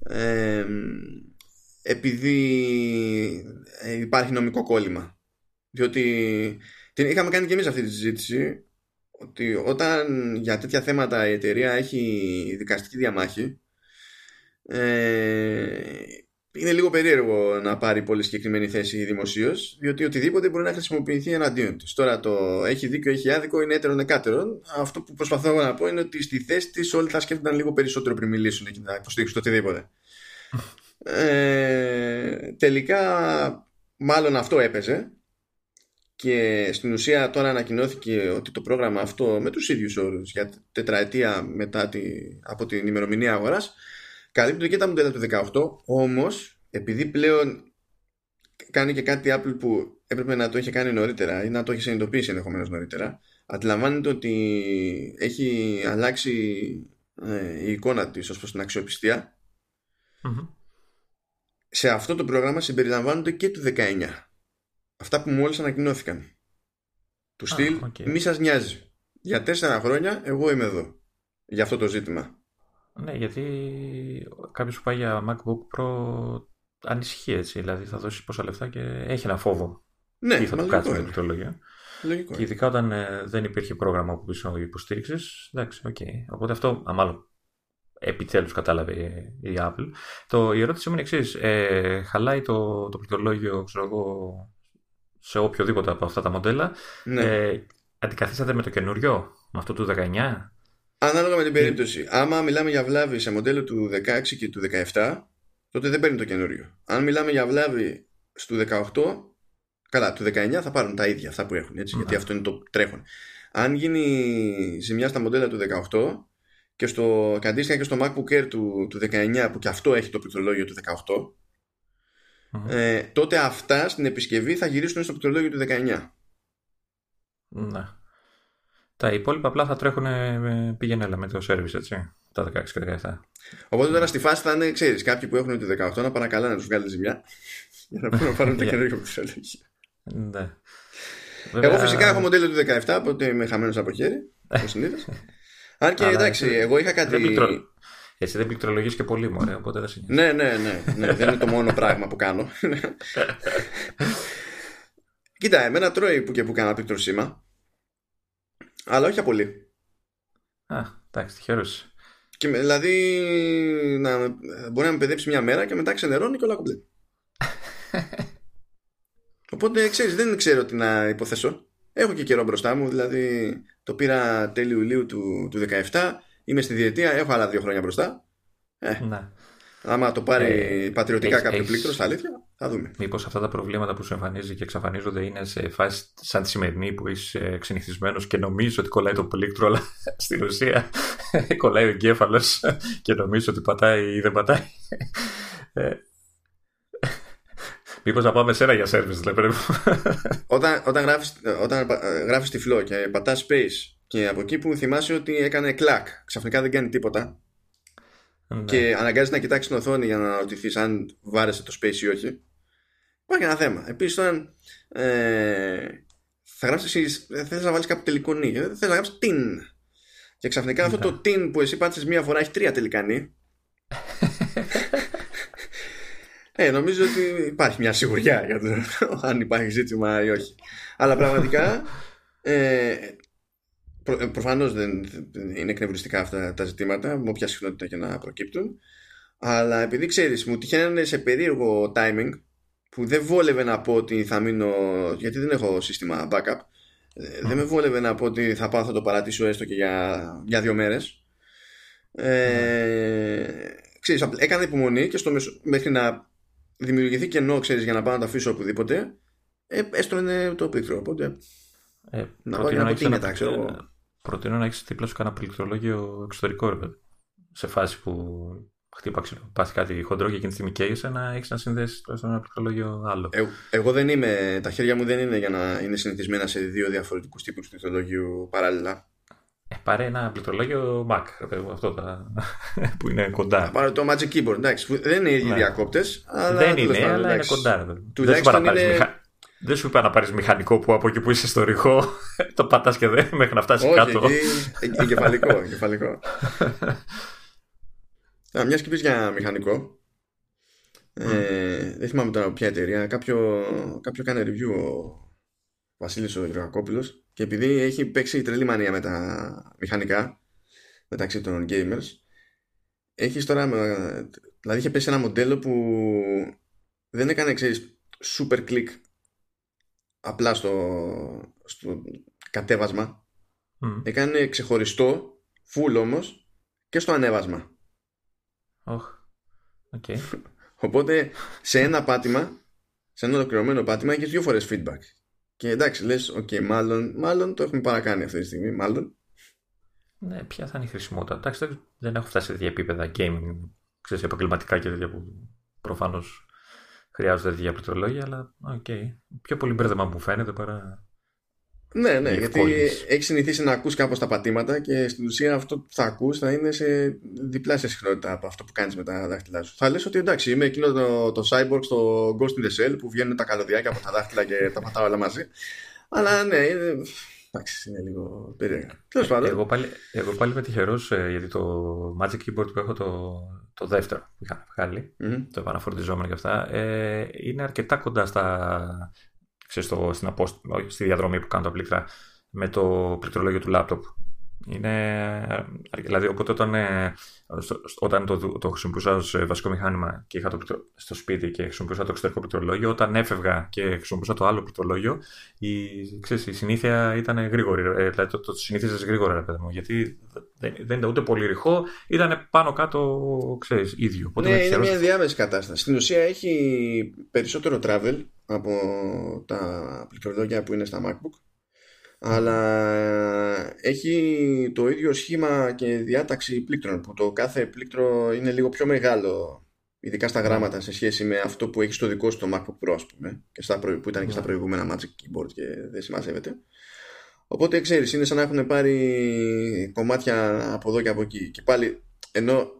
Ε, επειδή υπάρχει νομικό κόλλημα. Διότι την είχαμε κάνει και εμείς αυτή τη συζήτηση ότι όταν για τέτοια θέματα η εταιρεία έχει δικαστική διαμάχη ε, είναι λίγο περίεργο να πάρει πολύ συγκεκριμένη θέση δημοσίως, διότι οτιδήποτε μπορεί να χρησιμοποιηθεί εναντίον της. Τώρα το έχει δίκιο, έχει άδικο, είναι έτερον εκάτερον. Αυτό που προσπαθώ να πω είναι ότι στη θέση της όλοι θα σκέφτονταν λίγο περισσότερο πριν μιλήσουν και να υποστηρίξουν το οτιδήποτε. Ε, τελικά, μάλλον αυτό έπαιζε. Και στην ουσία τώρα ανακοινώθηκε ότι το πρόγραμμα αυτό με τους ίδιους όρους για τετραετία μετά τη, από την ημερομηνία αγοράς καλύπτουν και τα μοντέλα του 18 όμως επειδή πλέον κάνει και κάτι Apple που έπρεπε να το είχε κάνει νωρίτερα ή να το είχε συνειδητοποιήσει ενδεχομένως νωρίτερα αντιλαμβάνεται ότι έχει αλλάξει ε, η εικόνα της ως προς την αξιοπιστια σε αυτό το πρόγραμμα συμπεριλαμβάνονται και του 19 αυτά που μόλις ανακοινώθηκαν. Του στυλ, okay. μη σας νοιάζει. Για τέσσερα χρόνια εγώ είμαι εδώ. Για αυτό το ζήτημα. Ναι, γιατί κάποιος που πάει για MacBook Pro ανησυχεί έτσι. Δηλαδή θα δώσει πόσα λεφτά και έχει ένα φόβο. Ναι, τι θα του κάτσει με το πληκτρολόγιο. Και ειδικά όταν ε, δεν υπήρχε πρόγραμμα από πίσω υποστήριξης. Εντάξει, οκ. Okay. Οπότε αυτό, μάλλον επιτέλους κατάλαβε η Apple. Το, η ερώτηση μου είναι εξής. Ε, χαλάει το, το πληκτρολόγιο, ξέρω εγώ, σε οποιοδήποτε από αυτά τα μοντέλα. Ναι. Ε, αντικαθίσατε με το καινούριο, με αυτό του 19. Ανάλογα με την περίπτωση. Άμα μιλάμε για βλάβη σε μοντέλο του 16 και του 17, τότε δεν παίρνει το καινούριο. Αν μιλάμε για βλάβη στο 18, καλά, του 19 θα πάρουν τα ίδια αυτά που έχουν, έτσι, γιατί ναι. αυτό είναι το τρέχον. Αν γίνει ζημιά στα μοντέλα του 18 και, στο, και αντίστοιχα και στο MacBook Air του, του 19 που και αυτό έχει το πληκτρολόγιο του 18 ε, τότε αυτά στην επισκευή θα γυρίσουν στο πληκτρολόγιο του 19. Ναι. Τα υπόλοιπα απλά θα τρέχουν πήγαινε με το service, έτσι. Τα 16 και 17. Οπότε τώρα στη φάση θα είναι, ξέρεις, κάποιοι που έχουν το 18 να παρακαλά να τους βγάλει ζημιά για να μπορούν να πάρουν το καινούργιο πληκτρολόγιο. Ναι. Εγώ φυσικά έχω μοντέλο του 17, οπότε είμαι χαμένος από χέρι, όπως συνήθως. *laughs* Αν και εντάξει, εγώ είχα κάτι. Εσύ δεν πληκτρολογείς και πολύ, μωρέ, οπότε δεν συνεχίζει. Ναι, ναι, ναι, ναι. δεν είναι το μόνο πράγμα που κάνω. Κοίτα, εμένα τρώει που και που κάνω πληκτροσύμα. Αλλά όχι πολύ. Α, εντάξει, τυχερό. Και δηλαδή να, μπορεί να με παιδέψει μια μέρα και μετά ξενερώνει και όλα κομπλέ. *laughs* Οπότε ξέρεις, δεν ξέρω τι να υποθέσω. Έχω και καιρό μπροστά μου, δηλαδή το πήρα τέλη Ιουλίου του, του 17 Είμαι στη διετία, έχω άλλα δύο χρόνια μπροστά. Ε, ναι. Άμα το πάρει ε, πατριωτικά κάποιο έχεις... πλήκτρο, στα αλήθεια, θα δούμε. Μήπως αυτά τα προβλήματα που σου εμφανίζει και εξαφανίζονται είναι σε φάση σαν τη σημερινή που είσαι ξενυχτισμένος και νομίζει ότι κολλάει το πλήκτρο, αλλά *laughs* στην ουσία *laughs* κολλάει ο εγκέφαλος και νομίζει ότι πατάει ή δεν πατάει. Ε, Μήπως να πάμε σε ένα για service, δηλαδή. όταν, όταν γράφεις όταν γράφεις τυφλό και πατάς space και από εκεί που θυμάσαι ότι έκανε κλακ, ξαφνικά δεν κάνει τίποτα. Ναι. Και αναγκάζει να κοιτάξεις την οθόνη για να ρωτηθείς αν βάρεσε το space ή όχι. Υπάρχει ένα θέμα. Επίσης, όταν ε, θα γράψεις εσύ, θες να βάλεις κάποιο τελικό νι, δεν θες να γράψεις την. Και ξαφνικά αυτό το ναι. την που εσύ πάτησες μία φορά έχει τρία τελικά νι. *laughs* ε, νομίζω ότι υπάρχει μια σιγουριά για το *laughs* αν υπάρχει ζήτημα ή όχι. Αλλά πραγματικά ε, Προ, ε, προφανώς δεν είναι εκνευριστικά αυτά τα ζητήματα με όποια συχνότητα και να προκύπτουν. Αλλά επειδή ξέρεις μου τυχαίνανε σε περίεργο timing που δεν βόλευε να πω ότι θα μείνω γιατί δεν έχω σύστημα backup ε, δεν με βόλευε να πω ότι θα πάω θα το παρατήσω έστω και για, για δύο μέρες. Ε, ξέρεις, έκανα υπομονή και στο μεσο, μέχρι να δημιουργηθεί κενό ξέρεις, για να πάω να το αφήσω οπουδήποτε ε, έστω το πίκτρο οπότε ε, να πάω να πω τι είναι ξέρω Προτείνω να έχεις δίπλα σου κανένα πληκτρολόγιο εξωτερικό, ρε Σε φάση που χτύπα πάθει κάτι χοντρό και εκείνη τη στιγμή καίγεσαι να έχεις να συνδέσεις ένα πληκτρολόγιο άλλο. Ε, εγώ δεν είμαι, τα χέρια μου δεν είναι για να είναι συνηθισμένα σε δύο διαφορετικούς τύπους πληκτρολόγιου παράλληλα. Ε, πάρε ένα πληκτρολόγιο Mac, αυτό τα... *laughs* που είναι κοντά. Πάρε το Magic Keyboard, εντάξει, δεν είναι οι ναι. διακόπτες. Δεν είναι, αλλά είναι κοντά. Τουλάχιστον είναι... Μηχα... Δεν σου είπα να πάρεις μηχανικό που από εκεί που είσαι στο ρηχό *laughs* το πατάς και δεν μέχρι να φτάσεις Όχι, κάτω. Όχι, εγκεφαλικό. εγκεφαλικό. *laughs* Μιας και πεις για μηχανικό. Ε, δεν θυμάμαι τώρα ποια εταιρεία. Κάποιο, κάποιο κάνει review ο Βασίλης ο Γεωργακόπουλο και επειδή έχει παίξει τρελή μανία με τα μηχανικά μεταξύ των gamers, έχεις τώρα. Δηλαδή είχε πέσει ένα μοντέλο που δεν έκανε, ξέρεις, super click απλά στο, στο κατέβασμα. Έκανε ξεχωριστό, full όμως και στο ανέβασμα. Oh. *laughs* Okay. Οπότε σε ένα πάτημα, σε ένα ολοκληρωμένο πάτημα, έχεις δύο φορές feedback. Και εντάξει, λες, οκ, μάλλον, μάλλον το έχουμε παρακάνει αυτή τη στιγμή. Μάλλον. Ναι, ποια θα είναι η χρησιμότητα. Εντάξει, δεν έχω φτάσει σε τέτοια επίπεδα gaming, ξέρεις, επαγγελματικά και τέτοια που προφανώς χρειάζονται τέτοια πληκτρολόγια, αλλά ok. Okay. Πιο πολύ μπέρδεμα μου φαίνεται παρά ναι, ναι, γιατί έχεις συνηθίσει να ακούς κάπως τα πατήματα και στην ουσία αυτό που θα ακούς θα είναι σε διπλάσια συχνότητα από αυτό που κάνεις με τα δάχτυλά σου. Θα λες ότι εντάξει, είμαι εκείνο το, το cyborg στο Ghost in the Shell που βγαίνουν τα καλωδιάκια από τα δάχτυλα και τα πατάω όλα μαζί. Αλλά ναι, είναι, εντάξει, είναι λίγο περίεργα. Τέλος πάντων. Εγώ πάλι, εγώ πάλι είμαι τυχερός ε, γιατί το Magic Keyboard που έχω το, το δεύτερο που είχα βγάλει, mm-hmm. το επαναφορτιζόμενο και αυτά, ε, είναι αρκετά κοντά στα ξέρεις, στο, στην απόσ... στη διαδρομή που κάνω τα πλήκτρα με το πληκτρολόγιο του λάπτοπ. Είναι, δηλαδή, οπότε όταν, ε, όταν το, το χρησιμοποιούσα ως ε, βασικό μηχάνημα και είχα το στο σπίτι και χρησιμοποιούσα το εξωτερικό πληκτρολόγιο, όταν έφευγα και χρησιμοποιούσα το άλλο πληκτρολόγιο, η, ξέρεις, η συνήθεια ήταν γρήγορη. Ε, δηλαδή το, το συνήθιζες γρήγορα, ρε παιδί μου, γιατί δεν, δεν ήταν ούτε πολύ ρηχό, ήταν πάνω κάτω, ξέρεις, ίδιο. Οπότε ναι, είναι μια διάμεση κατάσταση. Στην ουσία έχει περισσότερο travel από τα πληκτρολόγια που είναι στα MacBook αλλά έχει το ίδιο σχήμα και διάταξη πλήκτρων που το κάθε πλήκτρο είναι λίγο πιο μεγάλο ειδικά στα γράμματα σε σχέση με αυτό που έχει στο δικό σου το MacBook Pro ας πούμε και στα που ήταν και στα ναι. προηγούμενα Magic Keyboard και δεν συμμαζεύεται οπότε ξέρεις είναι σαν να έχουν πάρει κομμάτια από εδώ και από εκεί και πάλι ενώ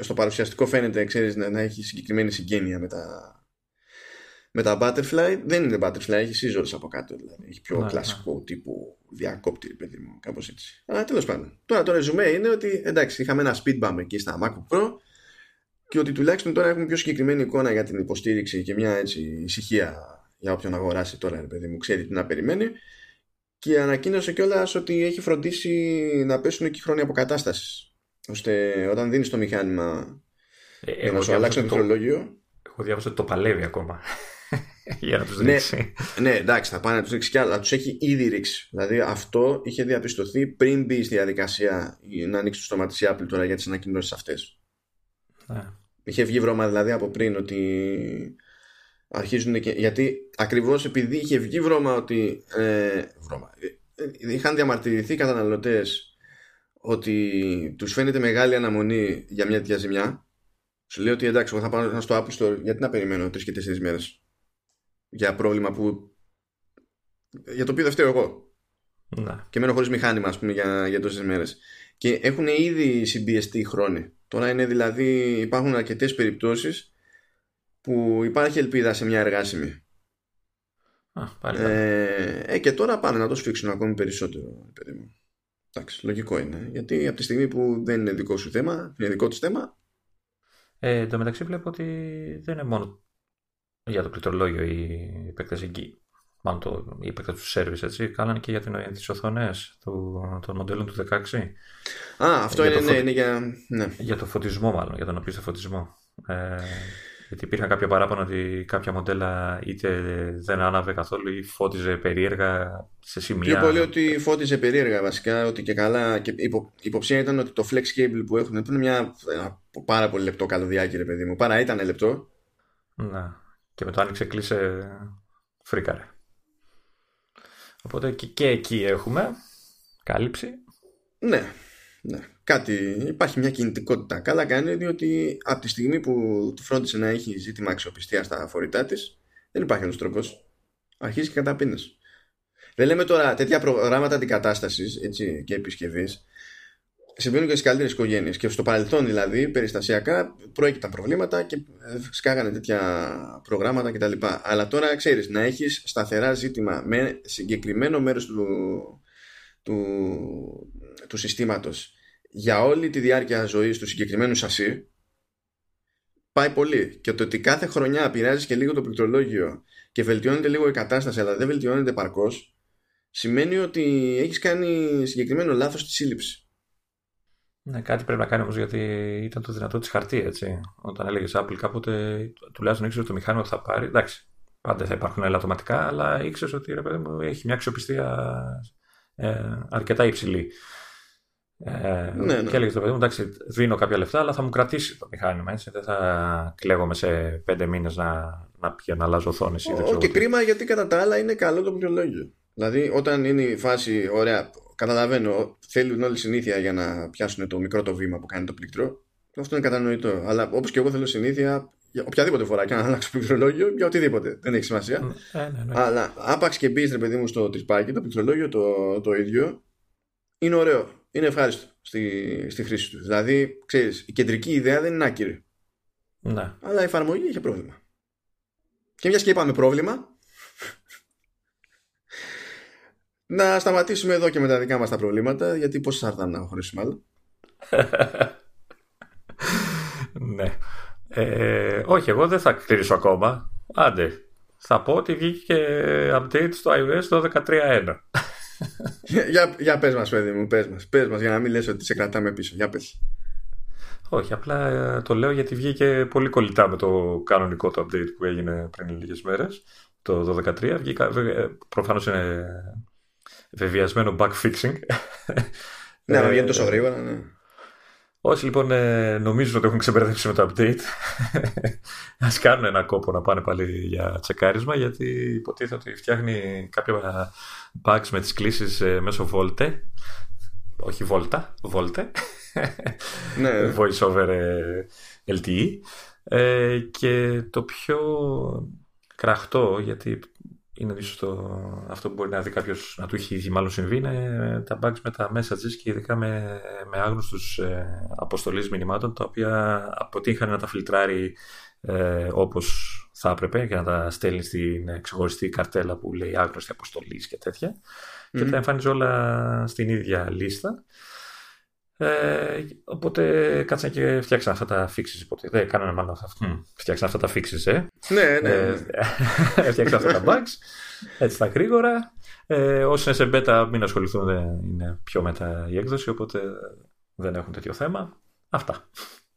στο παρουσιαστικό φαίνεται ξέρεις, να, να έχει συγκεκριμένη συγγένεια με τα με τα Butterfly δεν είναι Butterfly, έχει scissors από κάτω. Δηλαδή. Έχει πιο ναι, κλασικό ναι. τύπου διακόπτη, παιδί μου, κάπως έτσι. Αλλά τέλος πάντων. Τώρα το ρεζουμέ είναι ότι εντάξει, είχαμε ένα speed bump εκεί στα MacBook Pro και ότι τουλάχιστον τώρα έχουμε πιο συγκεκριμένη εικόνα για την υποστήριξη και μια έτσι ησυχία για όποιον αγοράσει τώρα, παιδί μου, ξέρει τι να περιμένει. Και ανακοίνωσε κιόλας ότι έχει φροντίσει να πέσουν εκεί χρόνια αποκατάστασης. ώστε όταν δίνεις το μηχάνημα ε, να σου αλλάξει το πληκτρολόγιο. Έχω διάβασα ότι το παλεύει ακόμα. *laughs* για να τους ναι, ρίξει. Ναι, εντάξει, θα πάνε να τους ρίξει κι άλλα. Τους έχει ήδη ρίξει. Δηλαδή αυτό είχε διαπιστωθεί πριν μπει στη διαδικασία να ανοίξει το στόμα της Apple τώρα για τις ανακοινώσεις αυτές. Ναι. Είχε βγει βρώμα δηλαδή από πριν ότι αρχίζουν και. Γιατί ακριβώς επειδή είχε βγει βρώμα ότι. Ε, βρώμα. Ε, ε, είχαν διαμαρτυρηθεί οι καταναλωτές ότι τους φαίνεται μεγάλη αναμονή για μια τέτοια ζημιά. Σου λέει ότι εντάξει, εγώ θα πάω στο Apple Store γιατί να περιμένω τρεις και τέσσερις μέρες; Για πρόβλημα που. για το οποίο δεν φταίω εγώ. Να. Και μένω χωρίς μηχάνημα, ας πούμε, για, για τόσες μέρες. Και έχουν ήδη συμπιεστεί χρόνοι. Τώρα είναι δηλαδή, υπάρχουν αρκετές περιπτώσεις που υπάρχει ελπίδα σε μια εργάσιμη. Α, πάλι ε, ε, και τώρα πάνε να το σφίξουν ακόμη περισσότερο, παιδί μου. Εντάξει, λογικό είναι. Γιατί από τη στιγμή που δεν είναι δικό σου θέμα, είναι δικό του θέμα. Ε, εν τω μεταξύ βλέπω ότι δεν είναι μόνο για το πληκτρολόγιο οι επέκταση εκεί. Μάλλον το, η επέκταση του σερβις, έτσι. Κάνανε και για τις οθόνες των μοντέλων του 16. Α, αυτό είναι, ναι, είναι για... Ναι. Για το φωτισμό μάλλον, για τον απίστευτο φωτισμό. Ε, γιατί υπήρχαν κάποια παράπονα ότι κάποια μοντέλα είτε δεν άναβε καθόλου ή φώτιζε περίεργα σε σημεία. Πιο πολύ ότι φώτιζε περίεργα βασικά, ότι και καλά. Και υπο, υποψία ήταν ότι το flex cable που έχουν, που είναι μια, ένα πάρα πολύ λεπτό καλωδιάκι, ρε παιδί μου, παρά ήταν λεπτό. Να. Και με το άνοιξε κλείσε φρίκαρε. Οπότε και, και εκεί έχουμε κάλυψη. Ναι, ναι. Κάτι, υπάρχει μια κινητικότητα. Καλά κάνει διότι από τη στιγμή που του φρόντισε να έχει ζήτημα αξιοπιστία στα φορητά της, δεν υπάρχει άλλος τρόπος. Αρχίζει και καταπίνεις. Δεν λέμε τώρα τέτοια προγράμματα αντικατάστασης και επισκευής. Συμβαίνουν και στις καλύτερες οικογένειες. Και στο παρελθόν δηλαδή, περιστασιακά, προέκυπταν προβλήματα και σκάγανε τέτοια προγράμματα κτλ. Αλλά τώρα ξέρεις, να έχεις σταθερά ζήτημα με συγκεκριμένο μέρος του, του, του συστήματος για όλη τη διάρκεια ζωής του συγκεκριμένου σασί, πάει πολύ. Και το ότι κάθε χρονιά πειράζει και λίγο το πληκτρολόγιο και βελτιώνεται λίγο η κατάσταση, αλλά δεν βελτιώνεται παρκώς, σημαίνει ότι έχεις κάνει συγκεκριμένο λάθος στη σύλληψη. Ναι, κάτι πρέπει να κάνει όμως γιατί ήταν το δυνατό της χαρτί, έτσι. Όταν έλεγες Apple κάποτε, τουλάχιστον ήξερε το μηχάνημα που θα πάρει. Εντάξει, πάντα θα υπάρχουν ελαττωματικά, αλλά ήξερες ότι ρε παιδί μου έχει μια αξιοπιστία ε, αρκετά υψηλή. Ε, ναι, ναι. Και έλεγες το παιδί μου, εντάξει, δίνω κάποια λεφτά, αλλά θα μου κρατήσει το μηχάνημα. Έτσι. Δεν θα κλαίγομαι σε πέντε μήνες να, να πηγαίνω να αλλάζω οθόνες. Όχι, κρίμα γιατί κατά τα άλλα είναι καλό το πληκτρολόγιο. Δηλαδή, όταν είναι η φάση, ωραία, καταλαβαίνω, θέλουν όλη συνήθεια για να πιάσουν το μικρό το βήμα που κάνει το πλήκτρο. Αυτό είναι κατανοητό. Αλλά όπως και εγώ θέλω συνήθεια, για οποιαδήποτε φορά και να αλλάξω πληκτρολόγιο, για οτιδήποτε. Δεν έχει σημασία. Ε, ναι, ναι. Αλλά άπαξ και μπεις, ρε παιδί μου, στο τρυπάκι, το πληκτρολόγιο το, το ίδιο, είναι ωραίο. Είναι ευχάριστο στη, στη χρήση του. Δηλαδή, ξέρεις, η κεντρική ιδέα δεν είναι άκυρη. Ναι. Αλλά η εφαρμογή είχε πρόβλημα. Και μιας και είπαμε πρόβλημα, να σταματήσουμε εδώ και με τα δικά μας τα προβλήματα, γιατί πώς θα έρθαν να χωρίσουμε άλλο. *laughs* ναι. Ε, όχι, εγώ δεν θα κλείσω ακόμα. Άντε. Θα πω ότι βγήκε update στο iOS το 13.1. για, για πες μας, παιδί μου, πες μας, πες μας, για να μην λες ότι σε κρατάμε πίσω. Για πες. Όχι, απλά ε, το λέω γιατί βγήκε πολύ κολλητά με το κανονικό το update που έγινε πριν λίγες μέρες, το 12.13. Βγήκα, ε, προφανώς είναι βεβαιασμένο bug fixing. ναι, αλλά βγαίνει τόσο γρήγορα, ναι. Όσοι λοιπόν ε, νομίζουν ότι έχουν ξεμπερδέψει με το update, *laughs* ας κάνουν ένα κόπο να πάνε πάλι για τσεκάρισμα, γιατί υποτίθεται ότι φτιάχνει κάποια bugs με τις κλήσεις ε, μέσω Volte. Όχι Volta, Volte. ναι. *laughs* Voice over ε, LTE. και το πιο κραχτό, γιατί είναι ίσως το, αυτό που μπορεί να δει κάποιος να του έχει ήδη μάλλον συμβεί είναι τα bugs με τα messages και ειδικά με, με άγνωστους ε, αποστολής μηνυμάτων τα οποία αποτύχανε να τα φιλτράρει ε, όπως θα έπρεπε και να τα στέλνει στην ξεχωριστή καρτέλα που λέει άγνωστη αποστολής και τέτοια. Και τα εμφανίζει όλα στην ίδια λίστα ε, οπότε κάτσαν και φτιάξαν αυτά τα fixes. Οπότε δεν κάνανε μάλλον αυτά. Mm. Φτιάξαν αυτά τα fixes, ε. Ναι, ναι. Ε, *laughs* φτιάξαν αυτά τα bugs. Έτσι τα γρήγορα. Ε, όσοι είναι σε beta, μην ασχοληθούν. Δεν είναι πιο μετά η έκδοση. Οπότε δεν έχουν τέτοιο θέμα. Αυτά.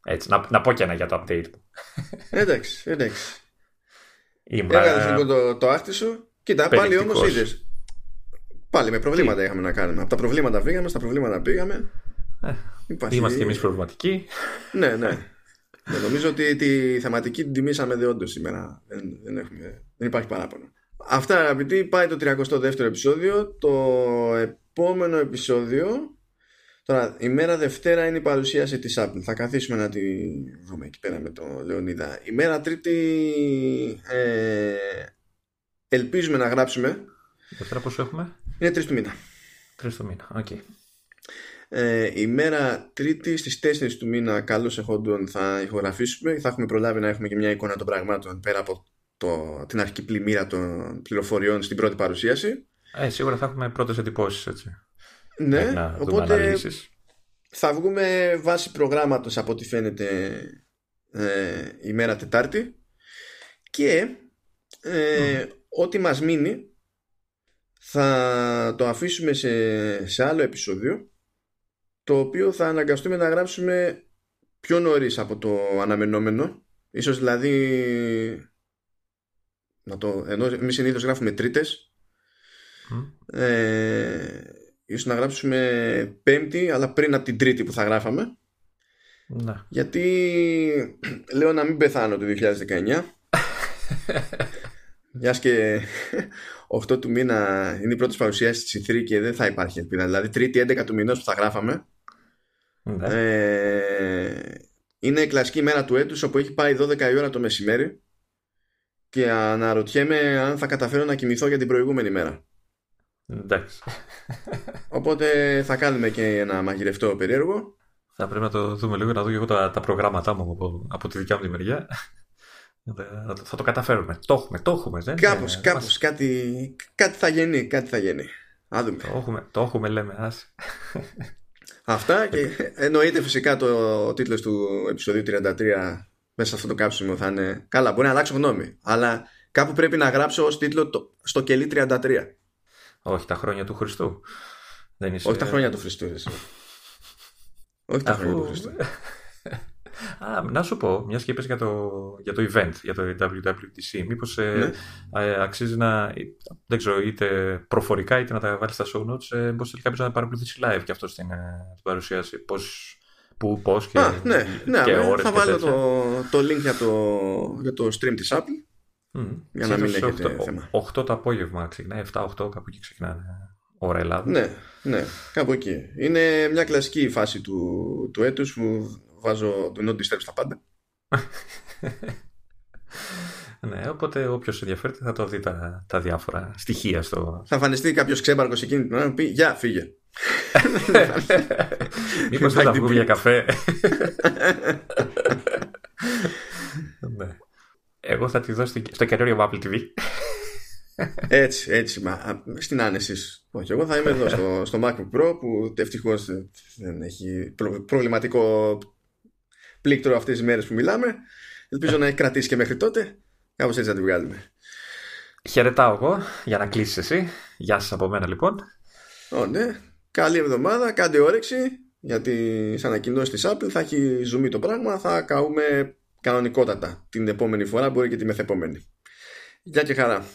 Έτσι, να, να πω και ένα για το update. εντάξει, εντάξει. Έβγαλε λοιπόν το, το άχτη σου. Κοίτα, πάλι όμως είδες. Πάλι με προβλήματα είχαμε να κάνουμε. Από τα προβλήματα πήγαμε, στα προβλήματα πήγαμε. Ε, είμαστε και εμείς προβληματικοί. ναι, ναι. ναι. Νομίζω ότι τη θεματική την τιμήσαμε δεόντω σήμερα. Δεν, δεν, έχουμε, δεν υπάρχει παράπονο. Αυτά αγαπητοί, πάει το 32ο επεισόδιο. Το επόμενο επεισόδιο. Τώρα, η μέρα Δευτέρα είναι η παρουσίαση της Apple. Θα καθίσουμε να τη δούμε εκεί πέρα με τον Λεωνίδα. Η μέρα Τρίτη ε, ελπίζουμε να γράψουμε. Δευτέρα πόσο έχουμε; Είναι τρεις του μήνα. Τρεις του μήνα, ok. Okay. Ε, η μέρα Τρίτη στις 4 του μήνα, καλώς εχόντων, θα ηχογραφήσουμε. Θα έχουμε προλάβει να έχουμε και μια εικόνα των πραγμάτων πέρα από το, την αρχική πλημμύρα των πληροφοριών στην πρώτη παρουσίαση. Ε, σίγουρα θα έχουμε πρώτες εντυπώσεις, έτσι. Ναι, οπότε θα βγούμε βάσει προγράμματος από ό,τι φαίνεται ε, η μέρα Τετάρτη και ε, ό,τι μας μείνει θα το αφήσουμε σε, σε άλλο επεισόδιο το οποίο θα αναγκαστούμε να γράψουμε πιο νωρίς από το αναμενόμενο. Ίσως δηλαδή να το, ενώ εμείς συνήθως γράφουμε τρίτες ε, ίσως να γράψουμε πέμπτη αλλά πριν από την τρίτη που θα γράφαμε. Να. γιατί λέω να μην πεθάνω το 2019 *laughs* μιας και 8 του μήνα είναι η πρώτη παρουσίαση της E3 και δεν θα υπάρχει ελπίδα. Δηλαδή, τρίτη 11 του μηνός που θα γράφαμε, ναι. Ε, είναι η κλασική μέρα του έτους όπου έχει πάει 12 η ώρα το μεσημέρι και αναρωτιέμαι αν θα καταφέρω να κοιμηθώ για την προηγούμενη μέρα. Εντάξει. Οπότε θα κάνουμε και ένα μαγειρευτό περίεργο. Θα πρέπει να το δούμε λίγο, να δω και εγώ τα, τα προγράμματά μου από, από τη δικιά μου τη μεριά. θα το καταφέρουμε. Το έχουμε, το έχουμε. Δεν, κάπως, ε, κάπως, μας... κάτι, κάτι θα γεννεί, κάτι θα γεννεί. Α, Το έχουμε, το έχουμε λέμε, ας. Αυτά και εννοείται φυσικά το τίτλος του επεισοδίου 33 μέσα σε αυτό το κάψιμο θα είναι καλά, μπορεί να αλλάξω γνώμη, αλλά κάπου πρέπει να γράψω ως τίτλο το, στο κελί 33. Όχι τα χρόνια του Χριστού. Δεν είσαι... Όχι τα χρόνια του Χριστού. *laughs* Όχι τα χρόνια του Χριστού. *laughs* Α, να σου πω, μιας και είπες για το, για το event, για το WWDC, μήπως ε, ναι. ε, αξίζει να, δεν ξέρω, είτε προφορικά είτε να τα βάλεις στα show notes, ε, πώς θέλει κάποιος να παρακολουθήσει live και αυτό στην, ε, την παρουσίαση, πώς, που, πώς και, Α, ναι, ναι, και ώρες Θα βάλω το, το link για το, για το stream της Apple, mm. για να μην έχετε 8, θέμα. 8 το απόγευμα ξεκινάει, 7-8 κάπου εκεί ξεκινάνε ώρα Ελλάδα. Ναι, ναι, κάπου εκεί. Είναι μια κλασική φάση του, του έτους που βάζω το not disturb στα πάντα. *laughs* ναι, οπότε όποιος ενδιαφέρεται θα το δει τα, τα διάφορα στοιχεία στο. Θα εμφανιστεί κάποιος ξέμπαρκος εκείνη την ώρα να πει Γεια, φύγε. *laughs* Μήπως θα βγούμε για καφέ. *laughs* ναι. Εγώ θα τη δω στο καινούριο Apple TV. έτσι, έτσι, μα, στην άνεση. Όχι, εγώ θα είμαι εδώ στο, στο MacBook Pro που ευτυχώς δεν έχει προβληματικό πλήκτρο αυτές τις μέρες που μιλάμε. Ελπίζω να έχει κρατήσει και μέχρι τότε. Κάπως έτσι να τη βγάλουμε. Χαιρετάω εγώ για να κλείσεις εσύ. Γεια σας από μένα λοιπόν. Ω, ναι. Καλή εβδομάδα. Κάντε όρεξη. Γιατί σαν ανακοινώσεις της Apple θα έχει ζουμί το πράγμα. Θα καούμε κανονικότατα την επόμενη φορά. Μπορεί και τη μεθεπόμενη. Γεια και χαρά.